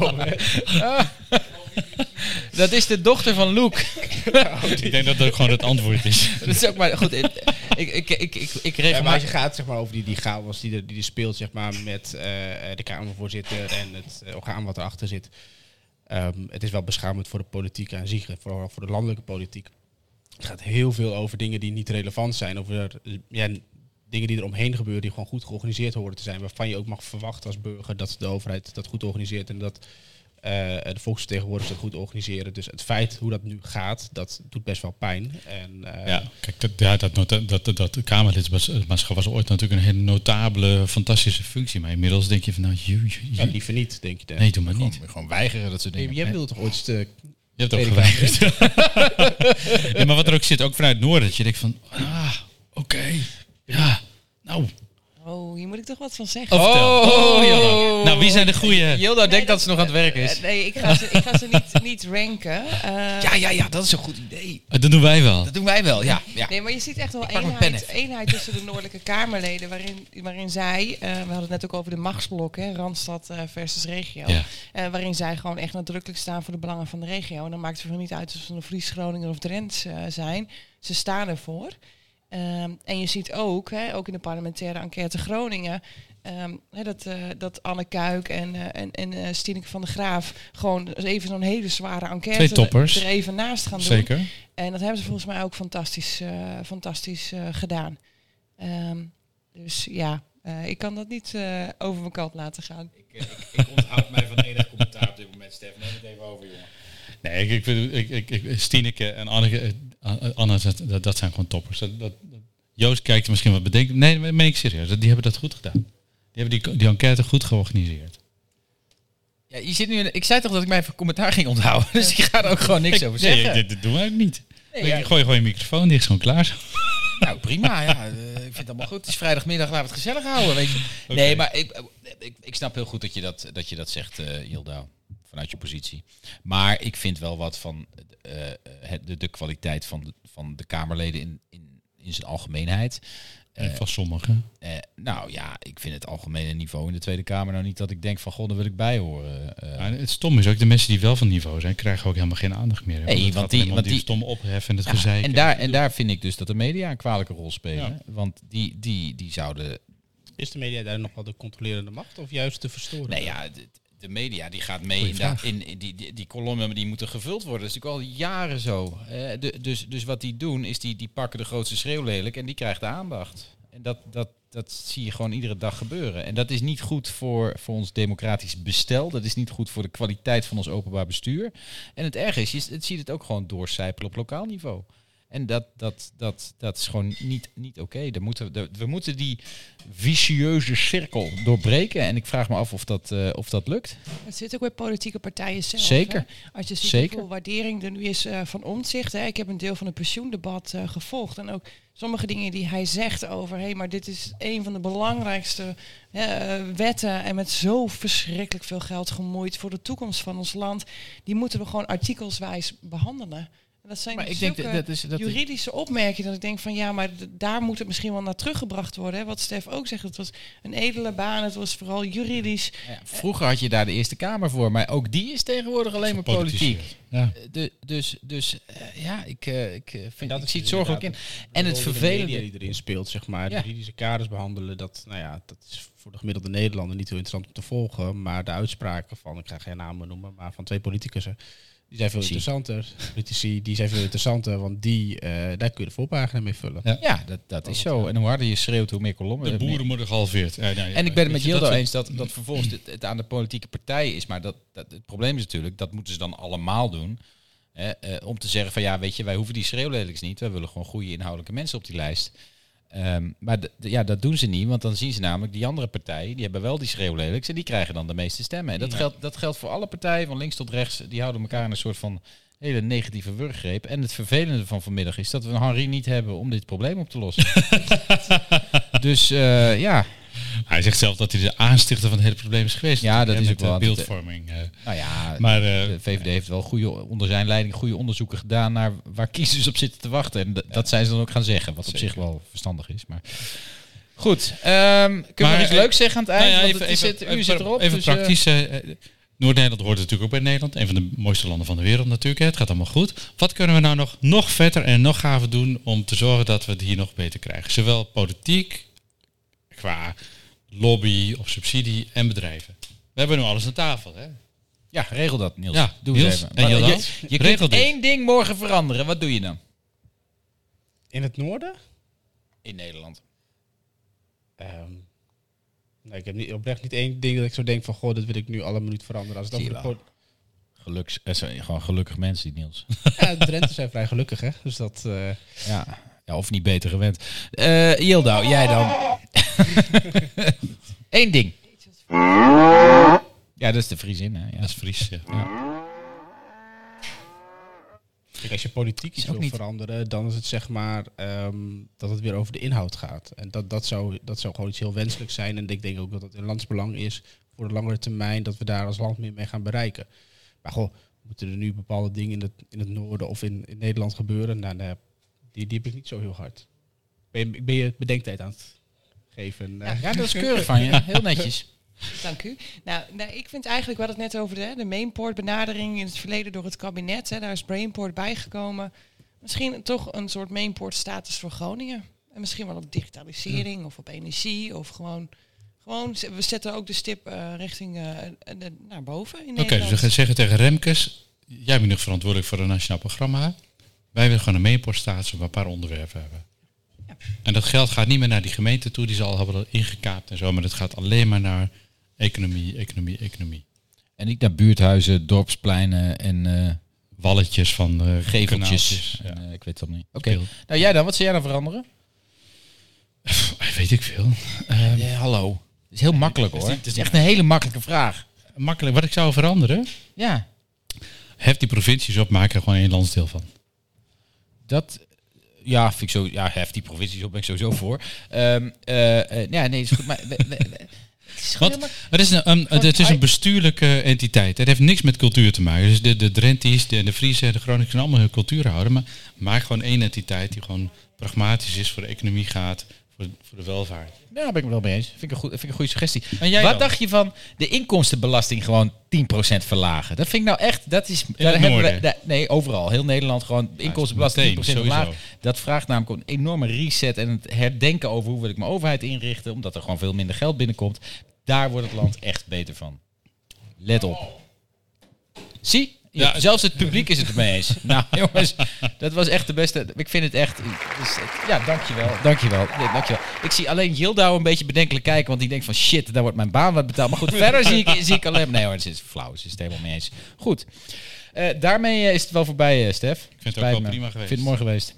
dat is de dochter van Luke. Ik denk dat dat ook gewoon het antwoord is. dat is ook maar goed. Ik, ik, ik, ik, ik, ik Ja, regel maar als je gaat zeg maar, over die, die chaos die er, die er speelt zeg maar, met eh, de Kamervoorzitter en het eh, orgaan wat erachter zit. Ehm, het is wel beschamend voor de politiek aan zich, en vooral voor de landelijke politiek. Het gaat heel veel over dingen die niet relevant zijn. Over eh, ja, dingen die er omheen gebeuren, die gewoon goed georganiseerd horen te zijn. Waarvan je ook mag verwachten als burger dat de overheid dat goed organiseert en dat eh, de volksvertegenwoordigers dat goed organiseren. Dus het feit hoe dat nu gaat, dat doet best wel pijn. En, eh, Ja, kijk, dat, ja, dat, dat, dat, dat Kamerlidmaatschap was ooit natuurlijk een hele notabele, fantastische functie. Maar inmiddels denk je van, nou, ju, ju, ju. ja, liever niet, denk je. dan. nee, doe maar niet. Gewoon, weigeren, dat soort Nee, dingen. jij wilde toch ooit de Je hebt ook geweigerd. ja, maar wat er ook zit, ook vanuit het noorden, dat je denkt van, ah, oké, ja, nou. Oh, hier moet ik toch wat van zeggen. Oh. Oh. Oh, Jilda. Nou, wie zijn de goede? Jilda denkt dat ze nog aan het werk is. Eh, nee, ik ga ze, ik ga ze niet, niet ranken. Eh, Ja, ja, ja, dat is een goed idee. Dat doen wij wel. Dat doen wij wel, ja. ja. Nee, maar je ziet echt wel eenheid, eenheid tussen de Noordelijke Kamerleden, waarin, waarin zij, eh, we hadden het net ook over de machtsblok, hè, Randstad eh, versus regio, Ja. eh, waarin zij gewoon echt nadrukkelijk staan voor de belangen van de regio. En dan maakt het voor niet uit of ze van de Fries, Groningen of Drents eh, zijn. Ze staan ervoor. Ehm, en je ziet ook, hè, ook in de parlementaire enquête Groningen, ehm, hè, dat, eh, dat Anne Kuik en, eh en, en eh, Stineke van der Graaf gewoon even zo'n hele zware enquête Twee toppers. er even naast gaan doen. Zeker. En dat hebben ze volgens mij ook fantastisch, eh, fantastisch eh, gedaan. Ehm, dus ja, eh, ik kan dat niet eh, over mijn kant laten gaan. Ik, ik, ik onthoud mij van enig commentaar op dit moment, Stef. Neem het even over, jongen. Nee, ik, ik, ik, ik, Stineke en Anneke, eh, Anne, dat, dat, zijn gewoon toppers. Dat, dat, Joost kijkt misschien wat bedenkt. Nee, dat meen ik serieus. Die hebben dat goed gedaan. Die hebben die, die enquête goed georganiseerd. Ja, je zit nu in- ik zei toch dat ik mijn commentaar ging onthouden. Dus ik ga er ook gewoon niks over zeggen. Nee, dit, dit doen wij ook niet. Nee, ja. Gooi gewoon je microfoon dicht, gewoon klaar. Nou, prima. Ja, eh, ik vind het allemaal goed. Het is vrijdagmiddag, laten we het gezellig houden. Weet je. Nee, maar ik, ik, ik snap heel goed dat je dat, dat, je dat zegt, eh Hilda. Vanuit je positie. Maar ik vind wel wat van eh, het, de, de kwaliteit van de, van de Kamerleden in, in, in zijn algemeenheid. En van sommigen. Eh, nou ja, ik vind het algemene niveau in de Tweede Kamer nou niet dat ik denk van god, daar wil ik bij horen. Eh, Ja, het stom is ook, de mensen die wel van niveau zijn, krijgen ook helemaal geen aandacht meer. Nee, het want die- want om die die- stom opheffen en het ja, gezeik. en, daar, en daar vind ik dus dat de media een kwalijke rol spelen. Ja. Want die, die, die zouden Is de media daar nog wel de controlerende macht of juist te verstoren? Nee, ja, de, media die gaat mee in, da- in, in die, die, die kolommen die moeten gevuld worden. Dat is natuurlijk al jaren zo. Eh, de, dus, dus wat die doen is die, die pakken de grootste schreeuw lelijk en die krijgt de aandacht. En dat, dat, dat zie je gewoon iedere dag gebeuren. En dat is niet goed voor, voor ons democratisch bestel. Dat is niet goed voor de kwaliteit van ons openbaar bestuur. En het erge is, je het ziet het ook gewoon doorcijpelen op lokaal niveau. En dat, dat, dat, dat is gewoon niet, niet oké. Daar moeten we- We moeten die vicieuze cirkel doorbreken. En ik vraag me af of dat, eh, of dat lukt. Het zit ook bij politieke partijen zelf. Zeker. hè. Als je ziet Zeker. hoeveel waardering er nu is eh, van omzicht. Hè. Ik heb een deel van het pensioendebat eh, gevolgd. En ook sommige dingen die hij zegt over... hé, maar dit is een van de belangrijkste wetten... en met zo verschrikkelijk veel geld gemoeid voor de toekomst van ons land... die moeten we gewoon artikelswijs behandelen. En dat zijn Maar ik denk zulke dat, dat is... Dat juridische opmerkingen dat ik denk van ja, maar daar moet het misschien wel naar teruggebracht worden. Hè. Wat Stef ook zegt, het was een edele baan, het was vooral juridisch. ja, vroeger had je daar de Eerste Kamer voor. Maar ook die is tegenwoordig alleen maar politiek. Ja. Eh, De, dus dus eh, ja, ik, eh, ik, vind, dat ik zie het zorgelijk in. En het vervelende... die erin speelt, zeg maar. Ja. De juridische kaders behandelen, dat, nou ja, dat is voor de gemiddelde Nederlander niet heel interessant om te volgen. Maar de uitspraken van, ik ga geen namen noemen, maar van twee politicus, die zijn veel Zie. interessanter. Politici, die zijn veel interessanter, want die, eh, daar kun je de voorpagina mee vullen. Ja. Ja, dat, dat is zo. En hoe harder je schreeuwt, hoe meer kolommen. De boeren worden gehalveerd. Ja, nou ja, En ik ben het met dat- eens dat, dat vervolgens het, het aan de politieke partij is. Maar dat, dat, het probleem is natuurlijk, dat moeten ze dan allemaal doen. Hè, eh, om te zeggen van ja, weet je, wij hoeven die schreeuwlelijks niet. Wij willen gewoon goede inhoudelijke mensen op die lijst. Ehm, maar ja, dat doen ze niet, want dan zien ze namelijk die andere partijen, die hebben wel die schreeuwlelijks en die krijgen dan de meeste stemmen. En dat, geldt, dat geldt voor alle partijen, van links tot rechts, die houden elkaar in een soort van hele negatieve wurggreep. En het vervelende van vanmiddag is dat we een Henri niet hebben om dit probleem op te lossen. dus eh, ja, Hij zegt zelf dat hij de aanstichter van het hele probleem is geweest. Ja, dat Hè, is ook wel. beeldvorming. eh. nou ja, Maar, eh, de VVD heeft wel goede, onder zijn leiding goede onderzoeken gedaan naar waar kiezers op zitten te wachten. En dat zijn ze dan ook gaan zeggen, wat op zich wel verstandig is. Maar goed, ehm kunnen we iets eh, leuks zeggen aan het eind? Nou ja, Want het is het, u zit erop. Even dus, praktisch. Noord-Nederland hoort natuurlijk ook bij Nederland. Een van de mooiste landen van de wereld natuurlijk. hè. Het gaat allemaal goed. Wat kunnen we nou nog, nog vetter en nog gaver doen om te zorgen dat we het hier nog beter krijgen? Zowel politiek, qua lobby of subsidie en bedrijven. We hebben nu alles aan tafel. Hè? ja, regel dat Niels. Ja, Doe Niels, eens even. en Maar je je kunt dit. één ding morgen veranderen. Wat doe je dan? In het noorden? In Nederland. Ehm, nee, ik heb niet, oprecht niet één ding dat ik zo denk van, goh, dat wil ik nu alle minuut veranderen. Als het over de Geluks, eh, sorry, gewoon gelukkig mensen, die Niels. ja, de Drenthe zijn vrij gelukkig, hè. Dus dat... eh, ja. ja, of niet beter gewend. Eh Jildau, jij dan? Eén ding. Ja, dat is de Friesin, hè? Ja. Dat is Fries. Ja. Kijk, als je politiek iets wil niet- veranderen, dan is het zeg maar ehm, dat het weer over de inhoud gaat. En dat, dat, zou, dat zou gewoon iets heel wenselijks zijn. En ik denk ook dat het in landsbelang is voor de langere termijn dat we daar als land meer mee gaan bereiken. Maar goh, moeten er nu bepaalde dingen in het, in het noorden of in, in Nederland gebeuren? Nou, nee, die, die heb ik niet zo heel hard. Ben je, ben je bedenktijd aan het geven? eh? ja, dat is keurig van je. Heel netjes. Dank u. Nou, nou, ik vind eigenlijk, we hadden het net over de, de mainport benadering in het verleden door het kabinet. Hè, daar is Brainport bijgekomen. Misschien toch een soort mainport status voor Groningen. En misschien wel op digitalisering of op energie of gewoon... Gewoon, we zetten ook de stip eh, richting eh, de- naar boven in Oké, dus we gaan zeggen tegen Remkes, jij bent nog verantwoordelijk voor een nationaal programma. Wij willen gewoon een mainportstatus op een paar onderwerpen hebben. En dat geld gaat niet meer naar die gemeente toe, die ze al hebben ingekaapt en zo, maar het gaat alleen maar naar economie, economie, economie. En niet naar buurthuizen, dorpspleinen en eh, Walletjes van uh, geveltjes. Ja. En, eh, ik weet het niet. Oké. Nou, jij dan? Wat zou jij dan veranderen? Weet ik veel. Ehm, Ja, hallo. Het is heel makkelijk hoor. Het is is echt een hele makkelijke vraag. makkelijk. Wat ik zou veranderen, Ja, hef die provincies op, maak er gewoon één landsdeel van. dat... Ja, vind ik zo, ja, hef die provincies op, ben ik sowieso voor. Eh, ja, nee, is goed. Maar we- we- we- het is gewoon Want helemaal- het is, een, het is een bestuurlijke entiteit. Het heeft niks met cultuur te maken. Dus de, de Drenties, de, de Friese, de Groningers kunnen allemaal hun cultuur houden. Maar maak gewoon één entiteit die gewoon pragmatisch is, voor de economie gaat, voor, voor de welvaart. Ja, daar ben ik het wel mee eens. Vind ik een, goed, vind ik een goede suggestie. En jij Wat dan? dacht je van de inkomstenbelasting gewoon 10% verlagen? Dat vind ik nou echt, dat is... daar het hebben we, daar- nee, overal. Heel Nederland gewoon inkomstenbelasting 10% meteen, verlagen. sowieso. Dat vraagt namelijk een enorme reset en het herdenken over hoe wil ik mijn overheid inrichten. Omdat er gewoon veel minder geld binnenkomt. Daar wordt het land echt beter van. Let op. Zie? Ja, Ja, zelfs het publiek is het ermee eens. nou, jongens, dat was echt de beste. Ik vind het echt. dus, ja, dankjewel. Dankjewel. Ja, dankjewel. Ik zie alleen Yildau een beetje bedenkelijk kijken, want die denkt van shit, daar wordt mijn baan wat betaald. Maar goed, verder zie ik, zie ik alleen. Nee hoor, het is flauw. Ze is het helemaal mee eens. Goed. Eh, daarmee eh, is het wel voorbij, eh, Stef. Ik het ook wel prima geweest. Ik vind het mooi geweest.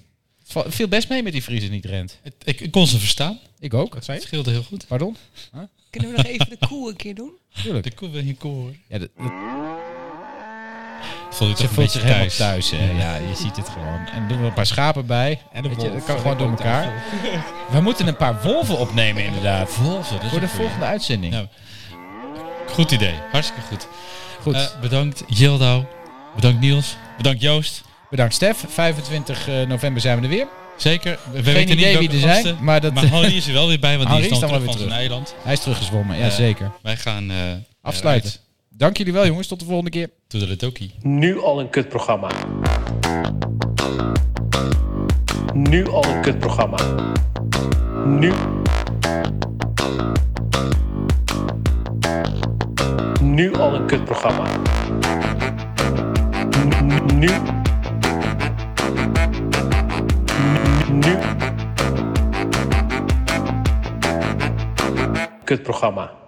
Het viel best mee met die Friese niet rent. Het- ik, ik kon ze verstaan. Ik ook. Wat zei Het je? scheelde heel goed. Pardon? Kunnen we nog even de koe een keer doen? Tuurlijk. De koe wil je koor. Ja, dat, dat, Voel je toch een voelt zich helemaal thuis. thuis. hè. Ja, je ziet het gewoon. En doen we een paar schapen bij. En de je, dat kan gewoon door elkaar. We moeten een paar wolven opnemen inderdaad. Wolven, Voor de volgende uitzending. Goed idee. Hartstikke goed. Goed. Eh, bedankt Yildau. Bedankt Niels. Bedankt Joost. Bedankt Stef. 25 eh, november zijn we er weer. Zeker. We Geen weten idee niet wie er zijn, maar dat- Harry is er wel weer bij, want Harry die is dan terug van zijn eiland. Hij is teruggezwommen, ja Eh, zeker. Wij gaan Afsluiten. Dank jullie wel jongens, tot de volgende keer. Toedeledokie. Nu al een kutprogramma. Nu al een kutprogramma. Nu. Nu al een kutprogramma. Nu. Nu. Kutprogramma.